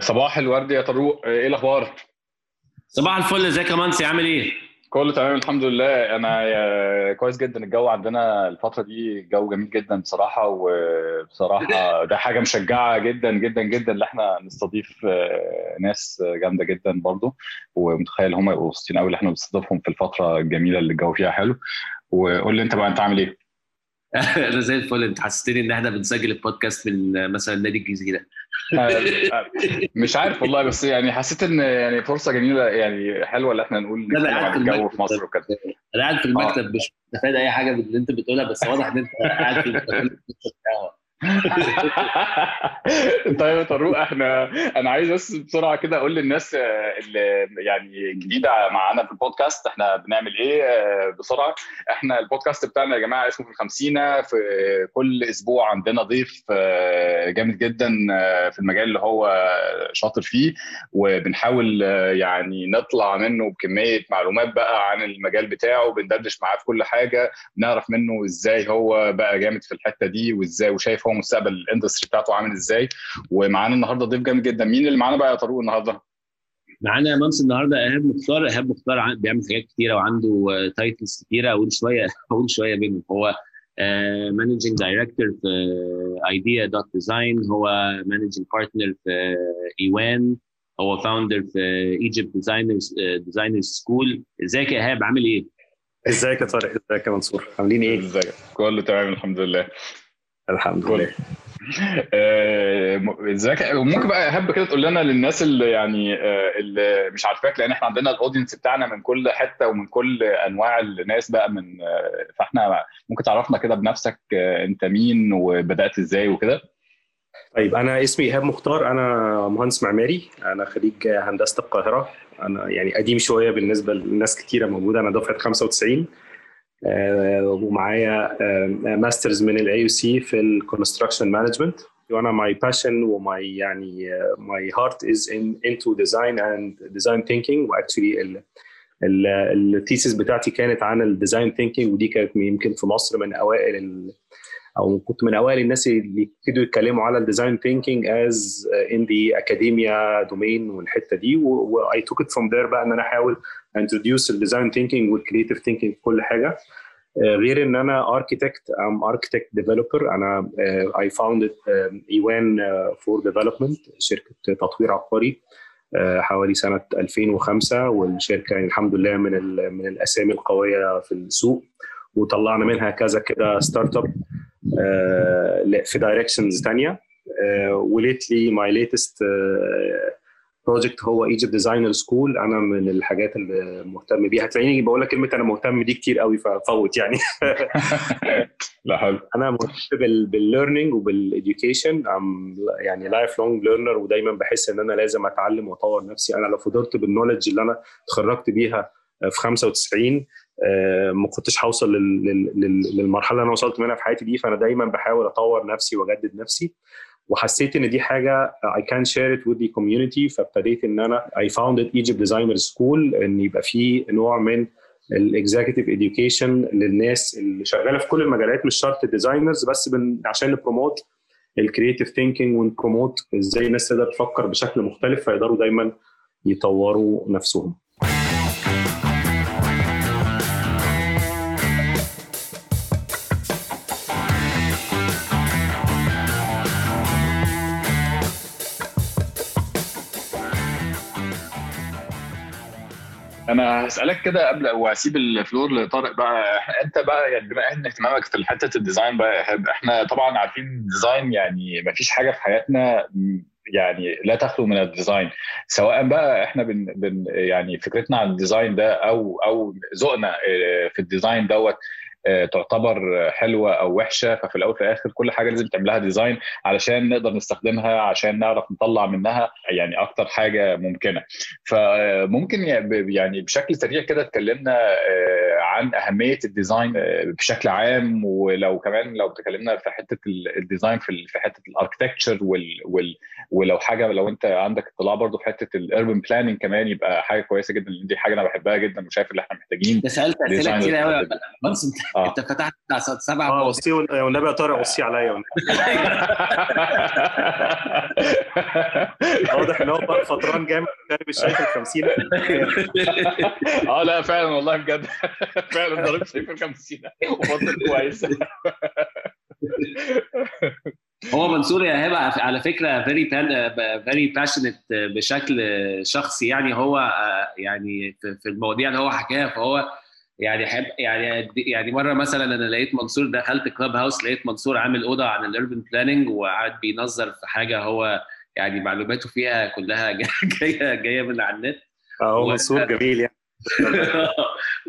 صباح الورد يا طارق. إيه الاخبار؟ صباح الفل. ازيك يا منسي عامل إيه؟ كله تمام الحمد لله. أنا كويس جدا. الجو عندنا الفترة دي جو جميل جدا بصراحة وبصراحة ده حاجة مشجعة جدا جدا جدا ان إحنا نستضيف آه، ناس جامدة جدا برضو ومتخيل هم يبقوا مبسوطين قوي اللي إحنا بنستضيفهم في الفترة الجميلة اللي الجو فيها حلو. وقول لي انت بقى انت عامل إيه؟ أنا زي الفل أنت حسستني إن إحنا بنسجل البودكاست من مثلا نادي الجزيرة. آه، مش عارف والله بس يعني حسيت إن يعني فرصة جميلة يعني حلوة إن إحنا نقول نتكلم قاعد في الجو. في مصر وكده. أنا قاعد في المكتب مش مستفاد أي حاجة من اللي أنت بتقولها بس واضح إن أنت قاعد في المكتب. طيب يا إحنا أنا عايز بس بسرعة كده أقول للناس آه، اللي يعني جديدة معانا في البودكاست إحنا بنعمل إيه آه، بسرعة. إحنا البودكاست بتاعنا يا جماعة اسمه في الخمسينة في كل أسبوع عندنا ضيف آه، جامد جدا في المجال اللي هو شاطر فيه وبنحاول يعني نطلع منه بكمية معلومات بقى عن المجال بتاعه بندردش معاه في كل حاجة نعرف منه إزاي هو بقى جامد في الحتة دي وازاي وشايف هو مستقبل الاندستري بتاعته عامل إزاي. ومعانا النهارده ضيف جامد جدا. مين اللي معانا بقى يا طارق النهارده؟ معانا يا منسي النهارده إيهاب مختار. إيهاب مختار بيعمل حاجات كتيرة وعنده titles كتيرة. أقول شوية أقول شوية منهم هو managing director في Idea Dot Design هو managing partner في إيوان هو founder في Egypt Designers Designers School إزيك يا إيهاب؟ عامل إيه؟ إزيك يا طارق؟ إزيك يا منصور؟ عاملين إيه؟ إزيك؟ كله تمام الحمد لله. الحمد. لله. آه، ازيك؟ ممكن بقى احب كده تقول لنا للناس اللي يعني آه، اللي مش عارفاك لأن إحنا عندنا ال audience بتاعنا من كل حتة ومن كل انواع الناس بقى من آه، فاحنا ممكن تعرفنا كده بنفسك انت مين وبدأت إزاي وكده؟ طيب أنا اسمي إيهاب مختار أنا مهندس معماري أنا خريج هندسة القاهرة. أنا يعني قديم شوية بالنسبة لناس كتيرة موجودة أنا دفعة 95 آه، ومعايا masters من ال AUC في ال construction management وأنا my passion و my يعني my heart is in into design and design thinking و actually ال thesis بتاعتي كانت عن ال design thinking ودي كانت يمكن في مصر من أوائل ال أو كنت من أوائل الناس اللي ابتدوا يتكلموا على ال design thinking as in the academia domain والحتة دي. و I took it from there بقى إن أنا أحاول introduce ال design thinking وال creative thinking في كل حاجة. آه، غير إن أنا architect I'm architect developer أنا I founded إيوان for development شركة تطوير عقاري آه، حوالي سنة 2005 والشركة يعني الحمد لله من من الأسامي القوية في السوق. وطلعنا منها كذا كده start up آه، في directions ثانية و lately my latest project هو Egypt Designer School أنا من الحاجات اللي مهتم بيها. هتلاقيني بقول لك كلمة أنا مهتم دي كتير قوي ففوت يعني. لا حلو أنا مهتم بال learning وبال education يعني life long learner ودايما بحس إن أنا لازم أتعلم وأطور نفسي. أنا لو فضلت بال knowledge اللي أنا اتخرجت بيها في 95 آه، ما كنتش هوصل لل- لل- لل- للمرحلة اللي أنا وصلت منها في حياتي دي. فأنا دايما بحاول أطور نفسي وأجدد نفسي. وحسيت إن دي حاجة I can share it with the community فابتديت إن أنا I founded Egypt Designer School إن يبقى في نوع من ال executive education للناس اللي شغالة في كل المجالات مش شرط ال designers بس بن عشان ن promote ال creative thinking ون promote إزاي الناس تقدر تفكر بشكل مختلف فيقدروا دايما يطوروا نفسهم. أنا هسألك كده قبل واسيب ال floor لطارق بقى. أنت بقى يعني بما ان اهتمامك في حتة ال design بقى يا إيهاب، إحنا طبعا عارفين ال design يعني ما فيش حاجة في حياتنا يعني لا تخلو من ال design. سواء بقى إحنا بن بن يعني فكرتنا عن ال design ده أو أو ذوقنا آه، في ال design دوت تعتبر حلوة أو وحشة ففي الأول وفي الآخر كل حاجة لازم تعملها design علشان نقدر نستخدمها عشان نعرف نطلع منها يعني أكتر حاجة ممكنة. فممكن يعني بشكل سريع كده اتكلمنا آه، عن أهمية ال design آه، بشكل عام ولو كمان لو تكلمنا في حتة ال- ال design في ال- في حتة ال architecture ولو حاجة لو أنت عندك اطلاع برضو في حتة ال urban planning كمان يبقى حاجة كويسة جدا لأن دي حاجة أنا بحبها جدا وشايف إن إحنا محتاجين ده سألت أسئلة كتير قوي بس أنت آه. أنت فتحت بتاع سبعه آه وصي والنبي يا طارق وصي عليا. واضح إن هو بقى فطران جامد شارب الشاي في ال 50 آه لا فعلا والله بجد. فعلا ضربت شايف ال 50 وفضل كويس. هو منصور يا إيهاب على فكرة very very passionate بشكل شخصي يعني هو آه، يعني في المواضيع اللي هو حكاها فهو يعني حب يعني يعني مرة مثلا أنا لقيت منصور دخلت Clubhouse لقيت منصور عامل أوضة عن ال urban planning وقاعد بينظر في حاجة هو يعني معلوماته فيها كلها جاية جاية من على النت. آه منصور جميل يعني.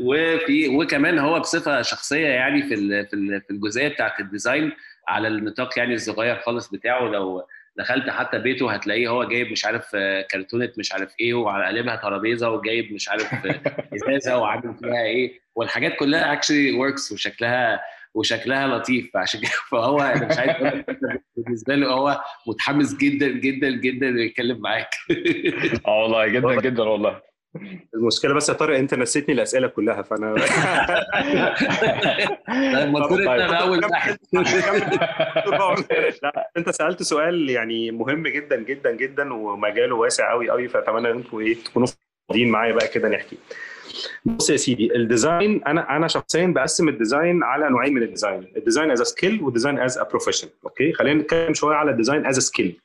وفي وكمان هو بصفة شخصية يعني في في الجزئية بتاعت ال design على النطاق يعني الصغير خالص بتاعه لو دخلت حتى بيته هتلاقيه هو جايب مش عارف آه، كرتونة مش عارف إيه وعلى قلبها ترابيزة وجايب مش عارف آه، إزازة وعامل فيها إيه والحاجات كلها actually works وشكلها وشكلها لطيف. فعشان كده فهو أنا مش عايز أقول لك بالنسبة له هو متحمس جدا جدا جدا إنه يتكلم معاك. آه والله جدا جدا والله. المشكلة بس يا طارق أنت نسيتني الأسئلة كلها فأنا طيب. انت أول واحد. أنت سألت سؤال يعني مهم جدا جدا جدا ومجاله واسع قوي قوي فأتمنى إن أنتوا إيه تكونوا فاضيين معايا بقى كده نحكي. بص يا سيدي ال design أنا أنا شخصيا بقسم ال design على نوعين من ال design ال design as skill وال design as profession okay؟ خلينا نتكلم شوية على ال design as skill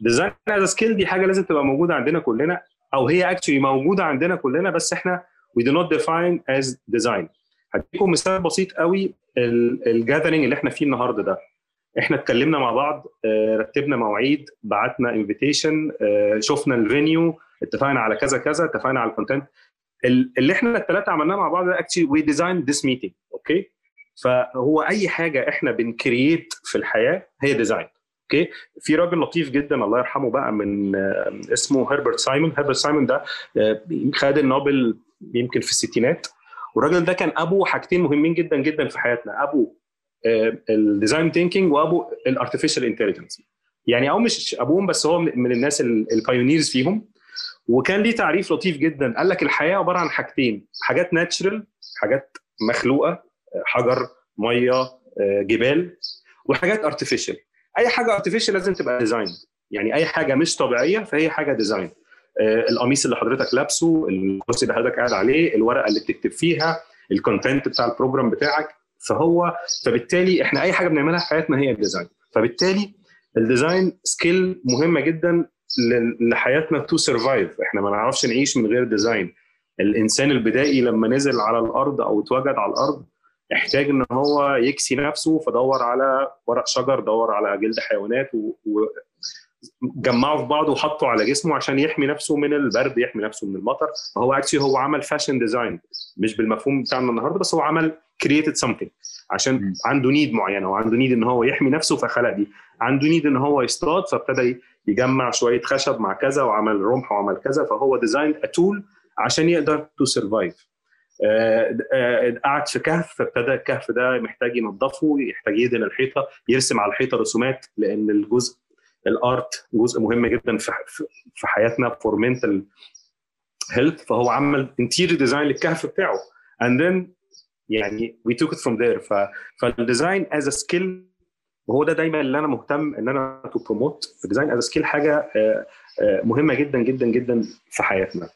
design as skill دي حاجة لازم تبقى موجودة عندنا كلنا أو هي actually موجودة عندنا كلنا بس إحنا we do not define as design. هديكم مثال بسيط قوي ال gathering اللي إحنا فيه النهارده ده. إحنا اتكلمنا مع بعض آه، رتبنا مواعيد بعتنا invitation شفنا ال venue اتفقنا على كذا كذا اتفقنا على ال content اللي إحنا الثلاثه عملناه مع بعض ده actually we design this meeting okay فهو أي حاجة إحنا بن create في الحياة هي design okay. في راجل لطيف جدا الله يرحمه بقى من آه، اسمه هربرت سايمون. هربرت سايمون ده آه، خد النوبل يمكن في الستينات. والراجل ده كان أبو حاجتين مهمين جدا جدا في حياتنا. أبو ال design thinking وأبو ال artificial intelligence يعني أو مش أبوهم بس هو من الناس ال pioneers فيهم. وكان ليه تعريف لطيف جدا. قال لك الحياة عبارة عن حاجتين. حاجات natural حاجات مخلوقة حجر مية آه، جبال وحاجات artificial أي حاجة artificial لازم تبقى design يعني أي حاجة مش طبيعية فهي حاجة design آه، القميص اللي حضرتك لابسه الكرسي اللي حضرتك قاعد عليه الورقة اللي بتكتب فيها ال content بتاع ال program بتاعك فهو فبالتالي إحنا أي حاجة بنعملها في حياتنا هي ال design فبالتالي ال design skill مهمة جدا لحياتنا to survive إحنا ما نعرفش نعيش من غير design الإنسان البدائي لما نزل على الأرض أو اتوجد على الأرض احتاج إن هو يكسي نفسه فدور على ورق شجر دور على جلد حيوانات و... و... جمعه في بعض وحطه على جسمه عشان يحمي نفسه من البرد يحمي نفسه من المطر. فهو actually هو عمل fashion design مش بالمفهوم بتاعنا النهارده بس هو عمل created something عشان م. عنده need معينة وعنده need إن هو يحمي نفسه فخلق دي. عنده need إن هو يصطاد فابتدى يجمع شوية خشب مع كذا وعمل رمح وعمل كذا فهو design a tool عشان يقدر to survive قعد في كهف فابتدى الكهف ده محتاج ينظفه يحتاج يدهن الحيطة يرسم على الحيطة رسومات لأن الجزء ال art جزء مهم جدا في في حياتنا for mental health فهو عمل interior design للكهف بتاعه. And then يعني we took it from there. ف فال design as skill وهو ده دايما اللي أنا مهتم إن أنا to promote ال design as skill حاجة آه، آه، مهمة جدا جدا جدا في حياتنا. آه،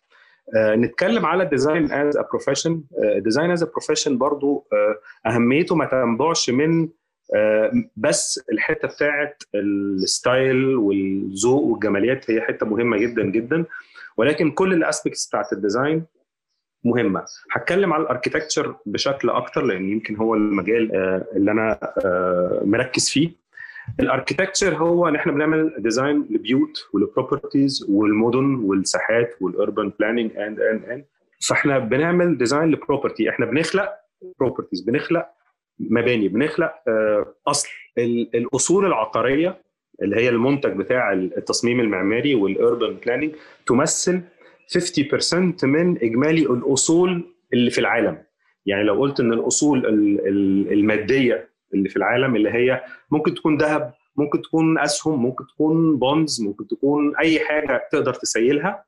نتكلم على ال design as a profession ال design as a profession برضو آه، أهميته ما تنبعش من آه، بس الحتة بتاعت ال style والذوق والجماليات. هي حتة مهمة جدا جدا ولكن كل ال aspects بتاعت ال design مهمة. هتكلم على ال architecture بشكل أكتر لأن يمكن هو المجال آه، اللي أنا آه، مركز فيه. ال architecture هو إن إحنا بنعمل design لبيوت ول properties والمدن والساحات وال urban planning and and and فإحنا بنعمل design ل property إحنا بنخلق properties بنخلق مباني بنخلق آه، أصل. ال- الأصول العقارية اللي هي المنتج بتاع التصميم المعماري وال urban planning تمثل 50% من إجمالي الأصول اللي في العالم. يعني لو قلت إن الأصول ال- ال- المادية اللي في العالم اللي هي ممكن تكون ذهب ممكن تكون أسهم ممكن تكون bonds ممكن تكون أي حاجة تقدر تسيلها.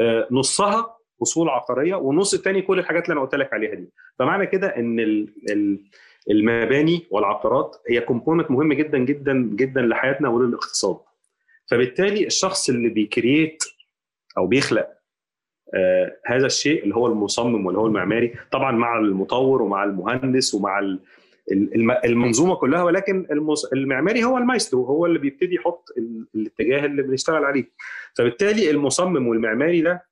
آه، نصها أصول عقارية والنص الثاني كل الحاجات اللي أنا قلت لك عليها دي. فمعنى كده إن المباني والعقارات هي component مهم جدا جدا جدا لحياتنا وللاقتصاد. فبالتالي الشخص اللي بي create أو بيخلق آه هذا الشيء اللي هو المصمم واللي هو المعماري طبعا مع المطور ومع المهندس ومع المنظومة كلها ولكن المعماري هو المايسترو هو اللي بيبتدي يحط الاتجاه اللي بنشتغل عليه. فبالتالي المصمم والمعماري ده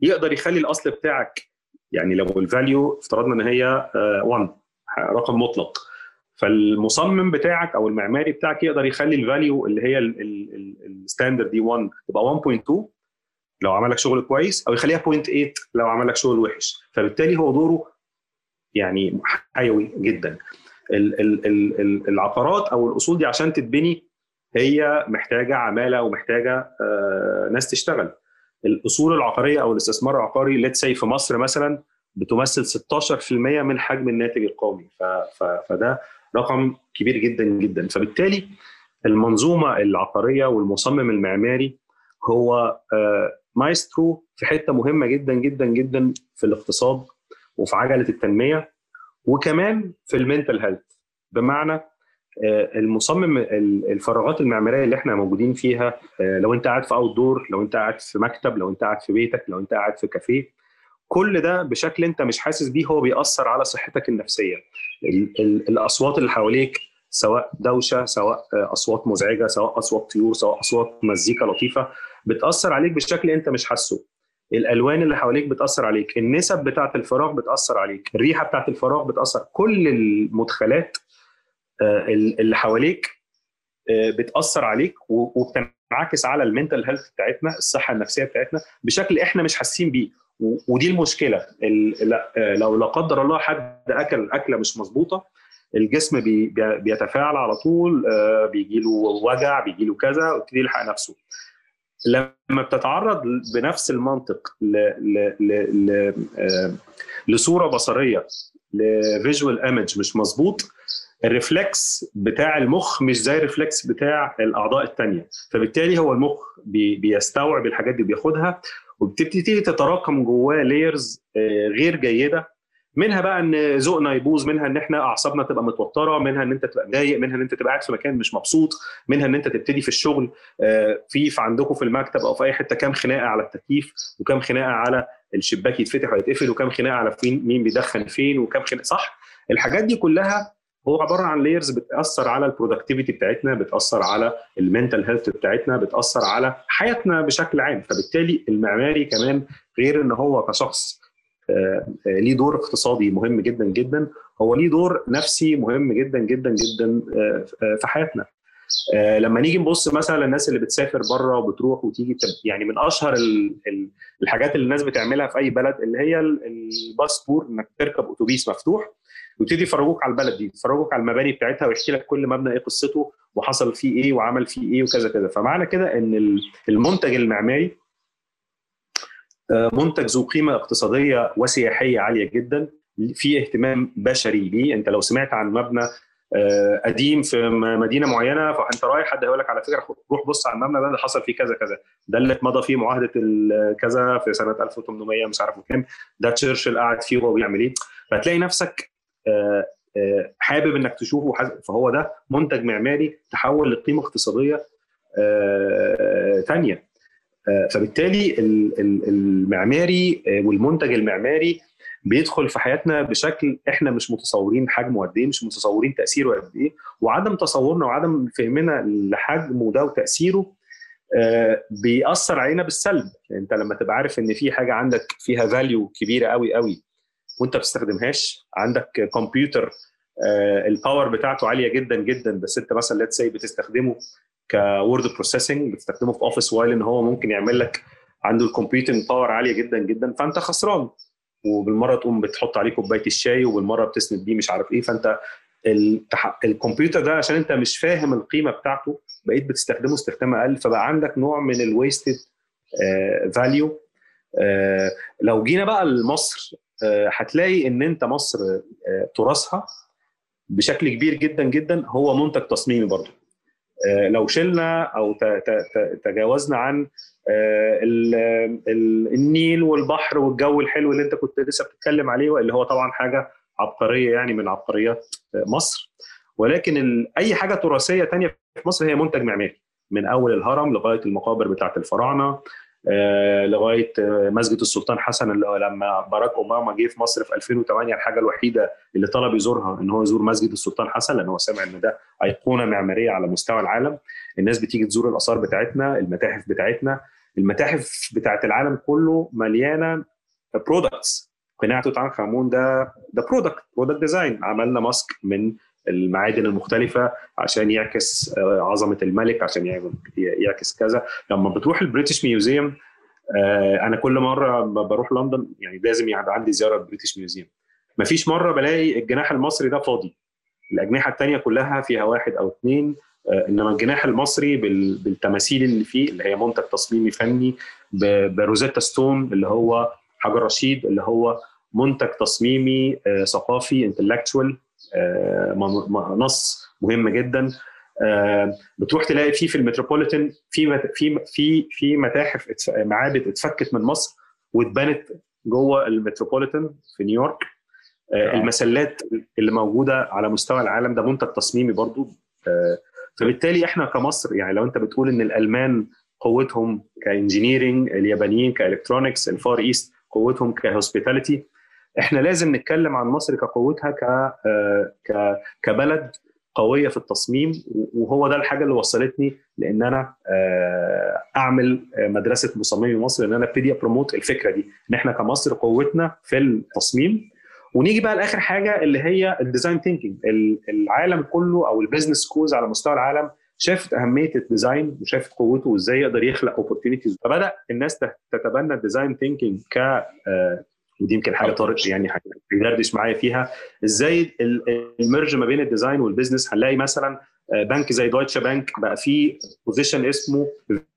يقدر يخلي الأصل بتاعك يعني لو ال value افترضنا إن هي 1 آه، رقم مطلق. فالمصمم بتاعك أو المعماري بتاعك يقدر يخلي ال value اللي هي ال standard دي 1 تبقى 1.2 لو عمل لك شغل كويس أو يخليها 0.8 لو عمل لك شغل وحش. فبالتالي هو دوره يعني حيوي جدا. العقارات أو الأصول دي عشان تتبني هي محتاجة عمالة ومحتاجة آه، ناس تشتغل. الأصول العقارية أو الاستثمار العقاري let's في مصر مثلا بتمثل 16% من حجم الناتج القومي. فده رقم كبير جدا جدا. فبالتالي المنظومة العقارية والمصمم المعماري هو آه، مايسترو في حتة مهمة جدا جدا جدا في الاقتصاد وفي عجلة التنمية. وكمان في ال mental health. بمعنى آه، المصمم الفراغات المعمارية اللي إحنا موجودين فيها آه، لو انت قاعد في outdoor لو انت قاعد في مكتب لو انت قاعد في بيتك لو انت قاعد في كافيه كل ده بشكل انت مش حاسس بيه هو بيأثر على صحتك النفسية. الأصوات اللي حواليك سواء دوشة سواء آه، أصوات مزعجة سواء أصوات طيور سواء أصوات مزيكا لطيفة بتأثر عليك بشكل انت مش حاسه. الألوان اللي حواليك بتأثر عليك النسب بتاعة الفراغ بتأثر عليك الريحة بتاعة الفراغ بتأثر كل المدخلات آه، اللي حواليك آه، بتأثر عليك وبتنعكس على المنتل هيلث بتاعتنا الصحة النفسية بتاعتنا بشكل إحنا مش حاسين بيه. ودي المشكلة. آه، لو لا قدر الله حد أكل أكلة مش مظبوطة الجسم بيتفاعل على طول بيجي له وجع بيجي له كذا ويبتدي يلحق نفسه. لما بتتعرض بنفس المنطق ل ل ل ل لصورة بصرية ل visual image مش مظبوط ال reflex بتاع المخ مش زي ال reflex بتاع الأعضاء الثانية فبالتالي هو المخ بي بيستوعب الحاجات دي بياخدها وبتبتدي تتراكم جواه layers آه، غير جيدة منها بقى إن ذوقنا يبوظ منها إن إحنا أعصابنا تبقى متوترة منها إن أنت تبقى مضايق منها إن أنت تبقى قاعد في مكان مش مبسوط منها إن أنت تبتدي في الشغل آه، في في عندكم في المكتب أو في أي حتة كام خناقة على التكييف وكام خناقة على الشباك يتفتح ويتقفل وكام خناقة على فين مين بيدخن فين وكام خناقة صح؟ الحاجات دي كلها هو عبارة عن layers بتأثر على ال productivity بتاعتنا بتأثر على ال mental health بتاعتنا بتأثر على حياتنا بشكل عام فبالتالي المعماري كمان غير إن هو كشخص ليه دور اقتصادي مهم جدا جدا. هو ليه دور نفسي مهم جدا جدا جدا آه، في حياتنا. لما نيجي نبص مثلا الناس اللي بتسافر بره وبتروح وتيجي يعني من أشهر الحاجات اللي الناس بتعملها في أي بلد اللي هي الباس تور إنك تركب أتوبيس مفتوح ويبتدي يفرجوك على البلد دي يفرجوك على المباني بتاعتها ويحكي لك كل مبنى إيه قصته وحصل فيه إيه وعمل فيه إيه وكذا كذا. فمعنى كده إن المنتج المعماري منتج ذو قيمة اقتصادية وسياحية عالية جدا في اهتمام بشري بيه. انت لو سمعت عن مبنى آه، قديم في مدينة معينة فانت رايح حد هيقول لك على فكرة روح بص على المبنى ده اللي حصل فيه كذا كذا. ده اللي اتمضى فيه معاهدة كذا في سنة 1800 مش عارف كام ده تشرشل قاعد فيه وهو بيعمل إيه. فهتلاقي نفسك آه، آه، حابب انك تشوفه فهو ده منتج معماري تحول لقيمة اقتصادية ثانية فبالتالي المعماري آه، والمنتج المعماري بيدخل في حياتنا بشكل إحنا مش متصورين حجمه قد إيه مش متصورين تأثيره قد إيه وعدم تصورنا وعدم فهمنا لحجمه ده وتأثيره آه، بيأثر علينا بالسلب. يعني انت لما تبقى عارف إن في حاجة عندك فيها value كبيرة قوي قوي وانت ما بتستخدمهاش عندك كمبيوتر ال power بتاعته عالية جدا جدا بس انت مثلا say بتستخدمه ك word processing بتستخدمه في office while إن هو ممكن يعمل لك عنده ال computing power عالية جدا جدا فأنت خسران. وبالمرة تقوم بتحط عليه كوباية الشاي وبالمرة بتسند بيه مش عارف إيه فأنت الكمبيوتر ده عشان أنت مش فاهم القيمة بتاعته بقيت بتستخدمه استخدام أقل فبقى عندك نوع من ال wasted value آه، لو جينا بقى لمصر آه، هتلاقي إن أنت مصر آه، تراثها بشكل كبير جدا جدا هو منتج تصميمي برضه. لو شلنا أو تجاوزنا عن النيل والبحر والجو الحلو اللي أنت كنت لسه بتتكلم عليه اللي هو طبعا حاجة عبقرية يعني من عبقريات مصر. ولكن أي حاجة تراثية تانية في مصر هي منتج معماري من أول الهرم لغاية المقابر بتاعة الفراعنة. آه، لغاية آه، مسجد السلطان حسن اللي لما باراك أوباما جه في مصر في 2008 الحاجة الوحيدة اللي طلب يزورها إن هو يزور مسجد السلطان حسن لأن هو سمع إن ده أيقونة معمارية على مستوى العالم. الناس بتيجي تزور الآثار بتاعتنا المتاحف بتاعتنا. المتاحف بتاعت العالم كله مليانة products قناع توت عنخ آمون ده ده product product design عملنا mask من المعادن المختلفة عشان يعكس آه، عظمة الملك عشان يعكس كذا. لما بتروح ال British Museum آه، أنا كل مرة بروح لندن يعني لازم يبقى عندي زيارة ال British Museum. مفيش مرة بلاقي الجناح المصري ده فاضي. الأجنحة الثانية كلها فيها واحد أو اثنين آه، إنما الجناح المصري بالتماثيل اللي فيه اللي هي منتج تصميمي فني بروزيتا ستون اللي هو حجر رشيد اللي هو منتج تصميمي ثقافي انتلكتشوال نص مهم جدا. آه، بتروح تلاقي فيه في المتروبوليتان في في في في متاحف معابد اتفكت من مصر واتبنت جوه المتروبوليتان في نيويورك. آه، المسلات اللي موجودة على مستوى العالم ده منتج تصميمي برضو. فبالتالي إحنا كمصر يعني لو أنت بتقول إن الألمان قوتهم ك engineering اليابانيين ك electronics ال Far East قوتهم ك hospitality إحنا لازم نتكلم عن مصر كقوتها ك ك كبلد قوية في التصميم وهو ده الحاجة اللي وصلتني لإن أنا آه، أعمل مدرسة مصممي مصر إن أنا أبتدي أ promote الفكرة دي إن إحنا كمصر قوتنا في التصميم. ونيجي بقى لآخر حاجة اللي هي ال design thinking العالم كله أو ال business schools على مستوى العالم شافت أهمية ال design وشافت قوته وإزاي يقدر يخلق opportunities فبدأ الناس تتبنى ال design thinking ك آه، ودي يمكن حاجة طارق يعني هيدردش معايا فيها. إزاي ال merge ما بين ال design وال business هنلاقي مثلا آه، بنك زي دويتشا بانك بقى في position اسمه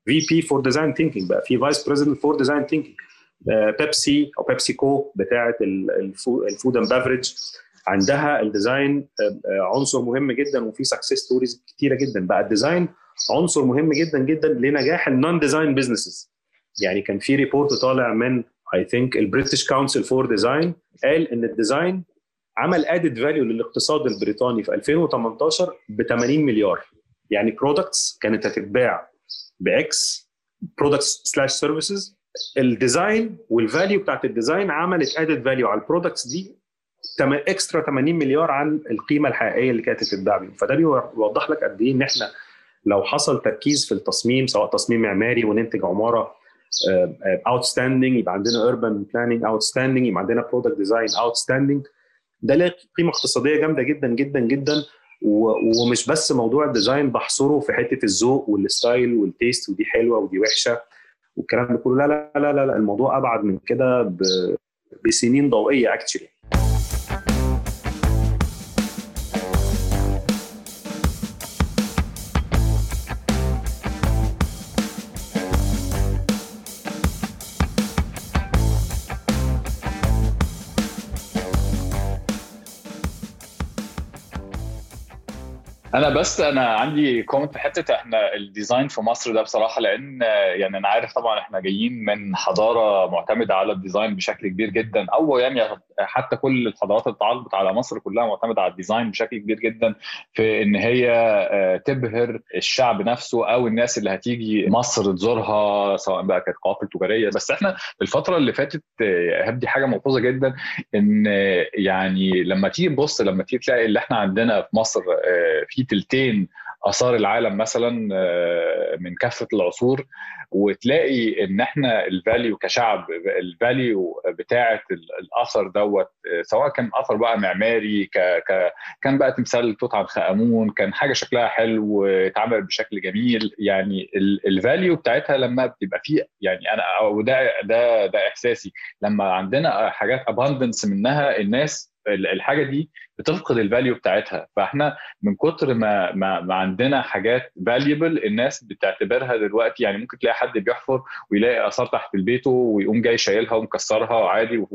VP for design thinking بقى في vice president for design thinking بيبسي أو بيبسي كو بتاعه ال food and beverage عندها ال design آه، آه، عنصر مهم جدا وفي success stories كتيرة جدا. بقى ال design عنصر مهم جدا جدا لنجاح ال non-design businesses يعني كان في report طالع من I think ال British Council for Design قال إن ال design عمل added value للاقتصاد البريطاني في 2018 ب 80 مليار. يعني products كانت هتتباع باكس products slash services ال design وال value بتاعت ال design عملت added value على ال products دي extra 80 مليار عن القيمة الحقيقية اللي كانت هتتباع بيهم. فده بيوضح لك قد إيه إن إحنا لو حصل تركيز في التصميم سواء تصميم معماري وننتج عمارة outstanding يبقى عندنا urban planning outstanding يبقى عندنا product design outstanding. ده له قيمة اقتصادية جامدة جدا جدا جدا. ومش بس موضوع ال design بحصره في حتة الذوق وال style وال taste ودي حلوة ودي وحشة والكلام ده كله. لا لا لا لا, لا الموضوع أبعد من كده بسنين ضوئية actually أنا بس أنا عندي comment في حتة إحنا ال design في مصر ده بصراحة لأن يعني أنا عارف طبعا إحنا جايين من حضارة معتمدة على ال design بشكل كبير جدا أو يعني حتى كل الحضارات اللي اتعرضت على مصر كلها معتمدة على ال design بشكل كبير جدا في إن هي آه، تبهر الشعب نفسه أو الناس اللي هتيجي مصر تزورها سواء بقى كانت قوافل تجارية. بس إحنا الفترة اللي فاتت آه، دي حاجة ملحوظه جدا إن يعني لما تيجي تبص لما تيجي تلاقي اللي إحنا عندنا في مصر آه، في تلتين آثار العالم مثلا آه، من كافة العصور وتلاقي إن إحنا ال value كشعب ال value بتاعه الأثر دوت آه، سواء كان أثر بقى معماري ك ك كان بقى تمثال توت عنخ آمون كان حاجة شكلها حلو واتعمل بشكل جميل. يعني ال value بتاعتها لما بتبقى فيه يعني أنا وده ده ده إحساسي. لما عندنا حاجات abundance منها الناس الحاجة دي بتفقد ال value بتاعتها. فاحنا من كتر ما ما, ما عندنا حاجات valuable الناس بتعتبرها دلوقتي يعني ممكن تلاقي حد بيحفر ويلاقي آثار تحت بيته ويقوم جاي شايلها ومكسرها عادي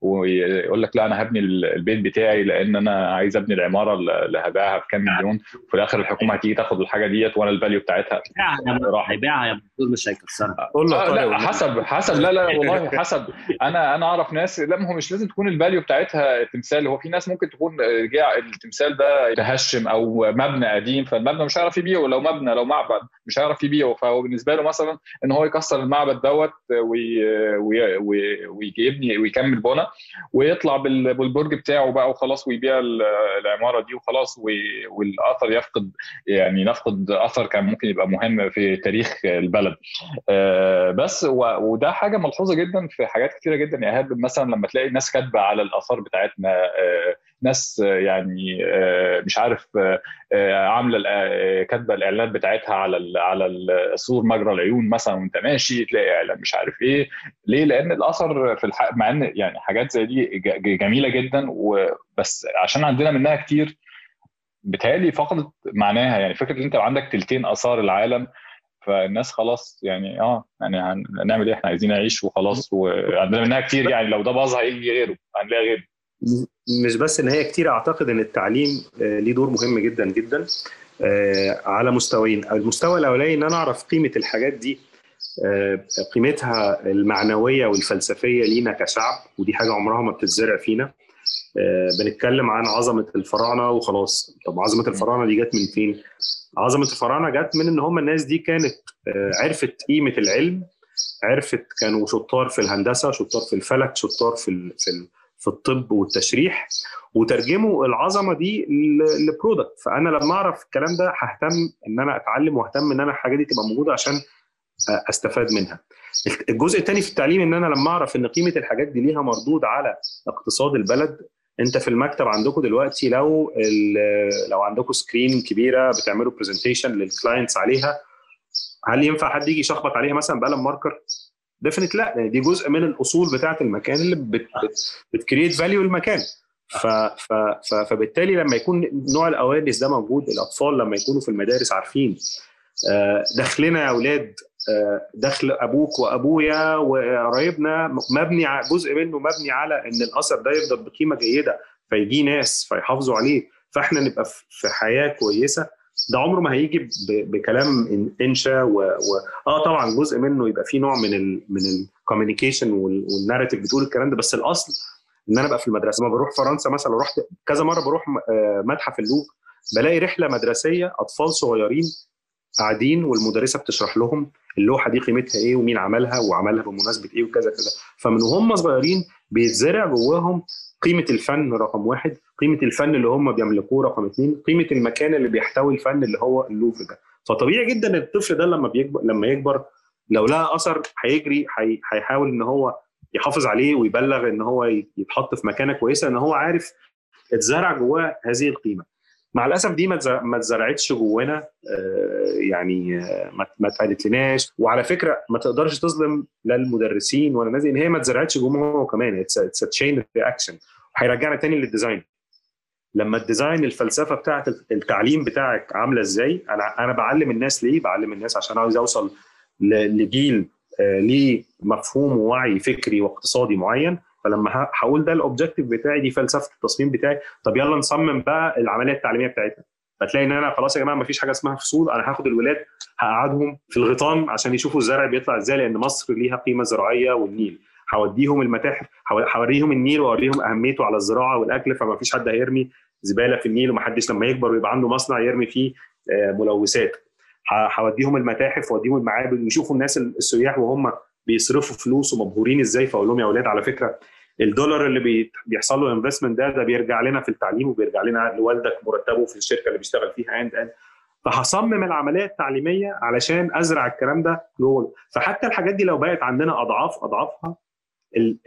ويقول لك لا أنا هبني البيت بتاعي لأن أنا عايز أبني العمارة اللي هبيعها بكام مليون. وفي الآخر الحكومة هتيجي تاخد الحاجة ديت وأنا ال value بتاعتها. هيبيعها يا دكتور مش هيكسرها. قول له آه لا حسب حسب. لا لا والله حسب. أنا أنا أعرف ناس لا هو مش لازم تكون ال value بتاعتها تمثال. هو في ناس ممكن تكون رجع التمثال ده تهشم أو مبنى قديم فالمبنى مش هيعرف يبيعه. لو مبنى لو معبد مش هيعرف يبيعه. فهو بالنسبة له مثلا إن هو يكسر المعبد دوت ويبني ويكمل بنى ويطلع بالبرج بتاعه بقى وخلاص ويبيع العمارة دي وخلاص والاثر يفقد يعني نفقد اثر كان ممكن يبقى مهم في تاريخ البلد. بس وده حاجة ملحوظة جدا في حاجات كثيره جدا. يا ايهاب مثلا لما تلاقي ناس كاتبة على الآثار بتاعتنا ناس يعني مش عارف عاملة كاتبة الاعلانات بتاعتها على على السور مجرى العيون مثلا وأنت ماشي تلاقي إعلان مش عارف إيه. ليه؟ لأن الأثر في الحق مع إن يعني حاجات زي دي جميلة جدا وبس عشان عندنا منها كتير بتهيألي فقدت معناها. يعني فكرة إن أنت عندك تلتين آثار العالم فالناس خلاص يعني آه يعني هنعمل إيه؟ إحنا عايزين نعيش وخلاص. وعندنا منها كتير يعني لو ده باظ هيجي غيره؟ هنلاقي غيره. مش بس إن هي كتير أعتقد إن التعليم ليه دور مهم جدا جدا على مستويين. المستوى الأولاني إن أنا أعرف قيمة الحاجات دي قيمتها المعنوية والفلسفية لينا كشعب ودي حاجة عمرها ما بتتزرع فينا. بنتكلم عن عظمة الفراعنة وخلاص. طب عظمة الفراعنة دي جت من فين؟ عظمة الفراعنة جت من إن هم الناس دي كانت عرفت قيمة العلم عرفت كانوا شطار في الهندسة شطار في الفلك شطار في في في الطب والتشريح وترجموا العظمة دي لبرودكت فأنا لما أعرف الكلام ده ههتم إن أنا أتعلم واهتم إن أنا الحاجة دي تبقى موجودة عشان أستفاد منها. الجزء الثاني في التعليم إن أنا لما أعرف إن قيمة الحاجات دي ليها مردود على اقتصاد البلد. أنت في المكتب عندكم دلوقتي لو لو عندكم screen كبيرة بتعملوا presentation لل clients عليها هل ينفع حد يجي يشخبط عليها مثلا بقلم marker؟ definitely لا دي جزء من الأصول بتاعة المكان اللي بت بت create value المكان. ف ف ف فبالتالي لما يكون نوع ال awareness ده موجود الأطفال لما يكونوا في المدارس عارفين دخلنا يا أولاد دخل أبوك وأبويا وقرايبنا مبني جزء منه مبني على إن الأثر ده يفضل بقيمة جيدة فيجي ناس فيحافظوا عليه. فإحنا نبقى في حياة كويسة ده عمره ما هيجي بكلام إنشا و... و... آه طبعا جزء منه يبقى فيه نوع من ال... من الكوميونيكيشن وال... والناريتيف بتقول الكلام ده بس الأصل إن أنا أبقى في المدرسة. لما بروح فرنسا مثلا رحت كذا مرة بروح متحف اللوفر بلاقي رحلة مدرسية أطفال صغيرين قاعدين والمدرسة بتشرح لهم اللوحة دي قيمتها إيه ومين عملها وعملها بمناسبة إيه وكذا كذا. فمن وهم صغيرين بيتزرع جواهم قيمة الفن رقم واحد. قيمة الفن اللي هم بيملكوه رقم اثنين قيمة المكان اللي بيحتوي الفن اللي هو اللوفر ده. فطبيعي جدا الطفل ده لما بيكبر لما يكبر لو لقى أثر هيجري هيحاول إن هو يحافظ عليه ويبلغ إن هو يتحط في مكانة كويسة إن هو عارف اتزرع جواه هذه القيمة. مع الأسف دي ما اتزرعتش جوانا يعني ما اتقالت لناش وعلى فكرة ما تقدرش تظلم لا المدرسين ولا الناس ان هي ما اتزرعتش جواهم هو كمان it's chain reaction هيرجعنا تاني لل design. لما ال design الفلسفة بتاعت التعليم بتاعك عاملة إزاي؟ أنا أنا بعلم الناس ليه؟ بعلم الناس عشان عاوز أوصل لجيل ليه مفهوم ووعي فكري واقتصادي معين. فلما هقول ده ال objective بتاعي دي فلسفة التصميم بتاعي. طب يلا نصمم بقى العملية التعليمية بتاعتنا. فتلاقي إن أنا خلاص يا جماعة ما فيش حاجة اسمها فصول أنا هاخد الولاد هقعدهم في الغيطان عشان يشوفوا الزرع بيطلع إزاي لأن مصر ليها قيمة زراعية والنيل. هوديهم المتاحف هوريهم النيل واوريهم أهميته على الزراعة والأكل فما فيش حد هيرمي زبالة في النيل ومحدش لما يكبر ويبقى عنده مصنع يرمي فيه ملوثات. هوديهم المتاحف واوديهم المعابد ويشوفوا الناس السياح وهم بيصرفوا فلوس ومبهورين إزاي فأقول لهم يا أولاد على فكرة الدولار اللي بيحصل له investment ده ده بيرجع لنا في التعليم وبيرجع لنا لوالدك مرتبه في الشركة اللي بيشتغل فيها and and فهصمم العملية التعليمية علشان أزرع الكلام ده جوه. فحتى الحاجات دي لو بقت عندنا أضعاف أضعافها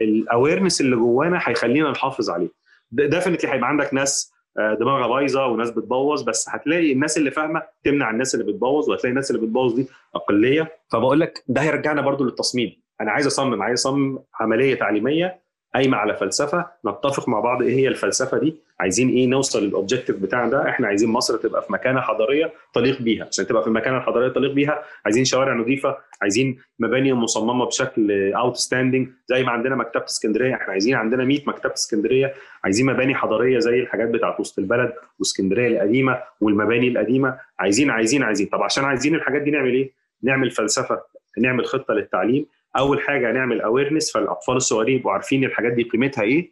ال awareness اللي جوانا هيخلينا نحافظ عليه. definitely هيبقى عندك ناس دماغها بايظة وناس بتبوظ بس هتلاقي الناس اللي فاهمة تمنع الناس اللي بتبوظ وهتلاقي الناس اللي بتبوظ دي أقلية. فبقول لك ده هيرجعنا برضو للتصميم. أنا عايز أصمم عايز أصمم عملية تعليمية قايمة على فلسفة نتفق مع بعض إيه هي الفلسفة دي عايزين إيه نوصل لل objective بتاعنا ده إحنا عايزين مصر تبقى في مكانة حضارية تليق بيها. عشان تبقى في المكانه الحضاريه تليق بيها عايزين شوارع نظيفة عايزين مباني مصممة بشكل outstanding زي ما عندنا مكتبة اسكندرية إحنا عايزين عندنا 100 مكتبة اسكندرية. عايزين مباني حضارية زي الحاجات بتاعت وسط البلد واسكندرية القديمة والمباني القديمة. عايزين عايزين عايزين. طب عشان عايزين الحاجات دي نعمل إيه؟ نعمل فلسفة نعمل خطة للتعليم. أول حاجة نعمل awareness فالأطفال الصغيرين يبقوا عارفين الحاجات دي قيمتها إيه.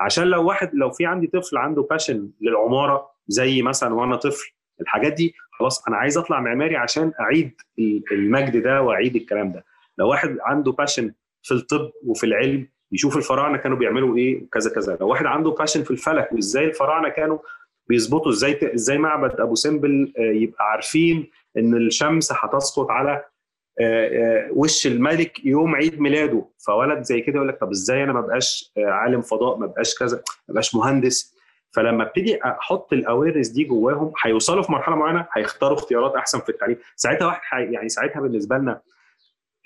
عشان لو واحد لو في عندي طفل عنده passion للعمارة زي مثلا وأنا طفل الحاجات دي خلاص أنا عايز أطلع معماري عشان أعيد المجد ده وأعيد الكلام ده. لو واحد عنده passion في الطب وفي العلم يشوف الفراعنة كانوا بيعملوا إيه وكذا كذا. لو واحد عنده passion في الفلك وإزاي الفراعنة كانوا بيظبطوا إزاي إزاي معبد أبو سمبل يبقى عارفين إن الشمس هتسقط على وش الملك يوم عيد ميلاده؟ فولد زي كده يقول لك طب إزاي أنا ما بقاش عالم فضاء ما بقاش كذا ما بقاش مهندس؟ فلما ابتدي أحط ال awareness دي جواهم هيوصلوا في مرحلة معينة هيختاروا اختيارات أحسن في التعليم. ساعتها واحد. يعني ساعتها بالنسبة لنا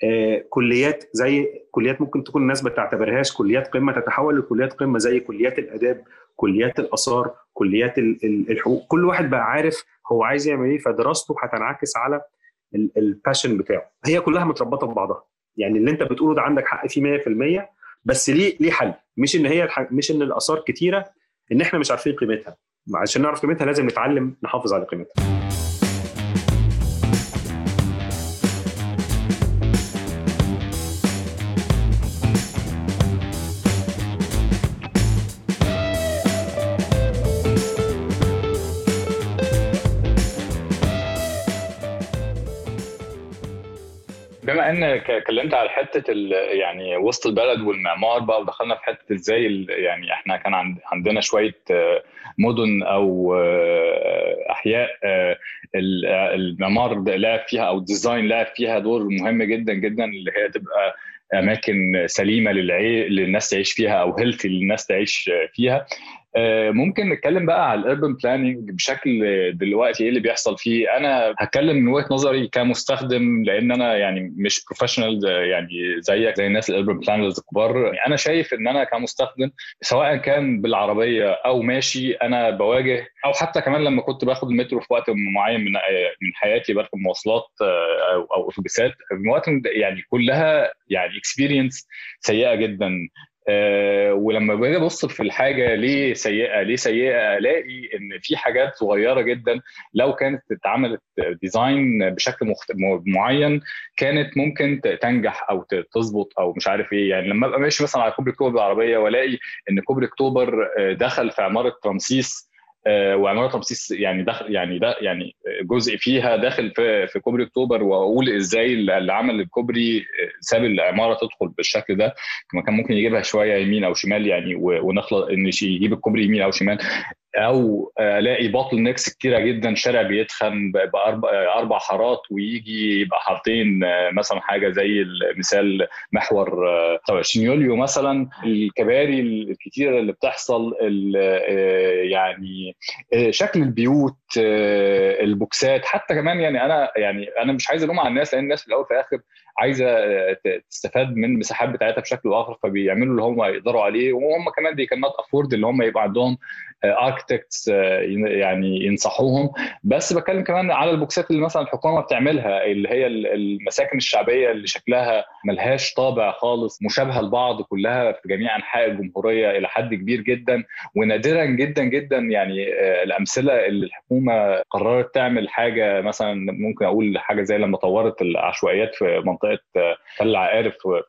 آه كليات زي كليات ممكن تكون الناس ما تعتبرهاش كليات قمة تتحول لكليات قمة زي كليات الآداب كليات الآثار كليات الحقوق. كل واحد بقى عارف هو عايز يعمل إيه فدراسته هتنعكس على الباشن بتاعه. هي كلها متربطة ببعضها. يعني اللي انت بتقوله ده عندك حق فيه 100% بس ليه ليه حل؟ مش إن هي. مش إن الآثار كتيرة إن إحنا مش عارفين قيمتها. عشان نعرف قيمتها لازم نتعلم نحافظ على قيمتها. ان اتكلمت على حتة يعني وسط البلد والمعمار بقى ودخلنا في حتة إزاي يعني إحنا كان عندنا شوية مدن أو احياء المعمار لعب فيها أو ال design لعب فيها دور مهم جدا جدا اللي هي تبقى اماكن سليمة للعي... للناس تعيش فيها أو healthy للناس تعيش فيها. ممكن نتكلم بقى على ال urban planning بشكل دلوقتي إيه اللي بيحصل فيه؟ أنا هتكلم من وجهة نظري كمستخدم لأن أنا يعني مش professional يعني زيك زي الناس ال urban planners الكبار. يعني أنا شايف إن أنا كمستخدم سواء كان بالعربية أو ماشي أنا بواجه أو حتى كمان لما كنت باخد المترو في وقت معين من من حياتي بركب مواصلات أو أو اتوبيسات وقت يعني كلها يعني experience سيئة جدا. أه ولما باجي ابص في الحاجة ليه سيئة ليه سيئة الاقي إن في حاجات صغيرة جدا. لو كانت اتعملت design بشكل مخت... معين كانت ممكن تنجح أو تظبط أو مش عارف إيه. يعني لما أبقى ماشي مثلا على كوبري أكتوبر بالعربية وألاقي إن كوبري أكتوبر دخل في عمارة رمسيس وعماره رمسيس يعني دخل يعني ده يعني جزء فيها داخل في في كوبري أكتوبر وأقول إزاي اللي عمل الكوبري ساب العمارة تدخل بالشكل ده. كان ممكن يجيبها شوية يمين أو شمال يعني ونخلص إن يجيب الكوبري يمين أو شمال. أو ألاقي bottlenecks كتيرة جدا شارع بيتخن باربع أربع حارات ويجي يبقى حارتين مثلا حاجة زي المثال محور 29 يوليو مثلا الكباري الكتيرة اللي بتحصل يعني شكل البيوت البوكسات حتى كمان يعني أنا يعني أنا مش عايز ألوم على الناس لأن الناس في الأول وفي الآخر عايزة تستفاد من المساحات بتاعتها بشكل آخر فبيعملوا اللي هم يقدروا عليه. وهم كمان دي كانت افورد اللي هم يبقى عندهم اركتكتس يعني ينصحوهم. بس بتكلم كمان على البوكسات اللي مثلا الحكومة بتعملها اللي هي المساكن الشعبية اللي شكلها ملهاش طابع خالص مشابهة لبعض كلها في جميع أنحاء الجمهورية إلى حد كبير جدا. ونادرا جدا جدا يعني الأمثلة اللي الحكومة قررت تعمل حاجة مثلا ممكن أقول حاجة زي لما طورت العشوائيات في منطقة تل العقارب في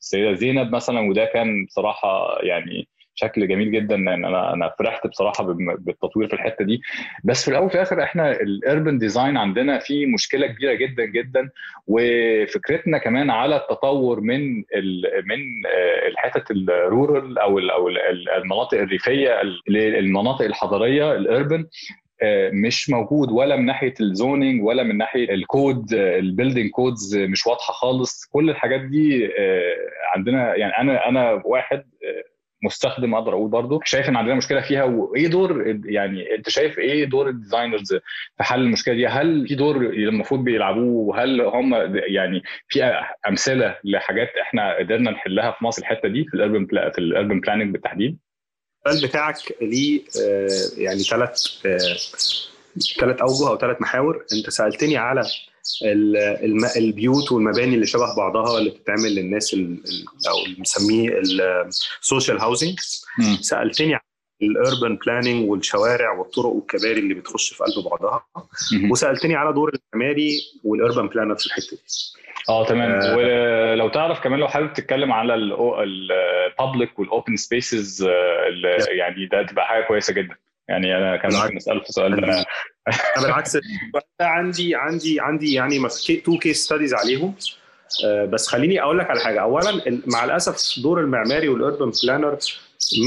السيدة زينب مثلا وده كان بصراحة يعني شكل جميل جدا إن أنا أنا فرحت بصراحة بالتطوير في الحتة دي. بس في الأول وفي الآخر إحنا ال urban design عندنا فيه مشكلة كبيرة جدا جدا. وفكرتنا كمان على التطور من من الحتت ال rural أو أو المناطق الريفية للمناطق الحضرية ال urban مش موجود ولا من ناحية ال zoning ولا من ناحية ال code ال building codes مش واضحة خالص. كل الحاجات دي عندنا يعني أنا أنا واحد مستخدم أقدر أقول برضه شايف إن عندنا مشكلة فيها. وإيه دور يعني أنت شايف إيه دور ال designers في حل المشكلة دي؟ هل في دور المفروض بيلعبوه؟ وهل هم يعني في أمثلة لحاجات إحنا قدرنا نحلها في مصر الحتة دي في ال urban في ال urban planning بالتحديد؟ السؤال بتاعك ليه يعني ثلاث ثلاث أوجه أو ثلاث محاور. أنت سألتني على البيوت والمباني اللي شبه بعضها اللي بتتعمل للناس أو اللي بنسميه ال social housing سألتني ال urban planning والشوارع والطرق والكباري اللي بتخش في قلب بعضها. وسألتني على دور المعماري وال urban planner في الحتة دي. آه تمام. آه. ولو تعرف كمان لو حابب تتكلم على ال public وال open spaces يعني ده تبقى حاجة كويسة جدا. يعني أنا كان ممكن اساله في السؤال ده. أنا بالعكس. عندي عندي عندي يعني two case studies عليهم. بس خليني أقول لك على حاجة. اولا مع الأسف دور المعماري وال urban planner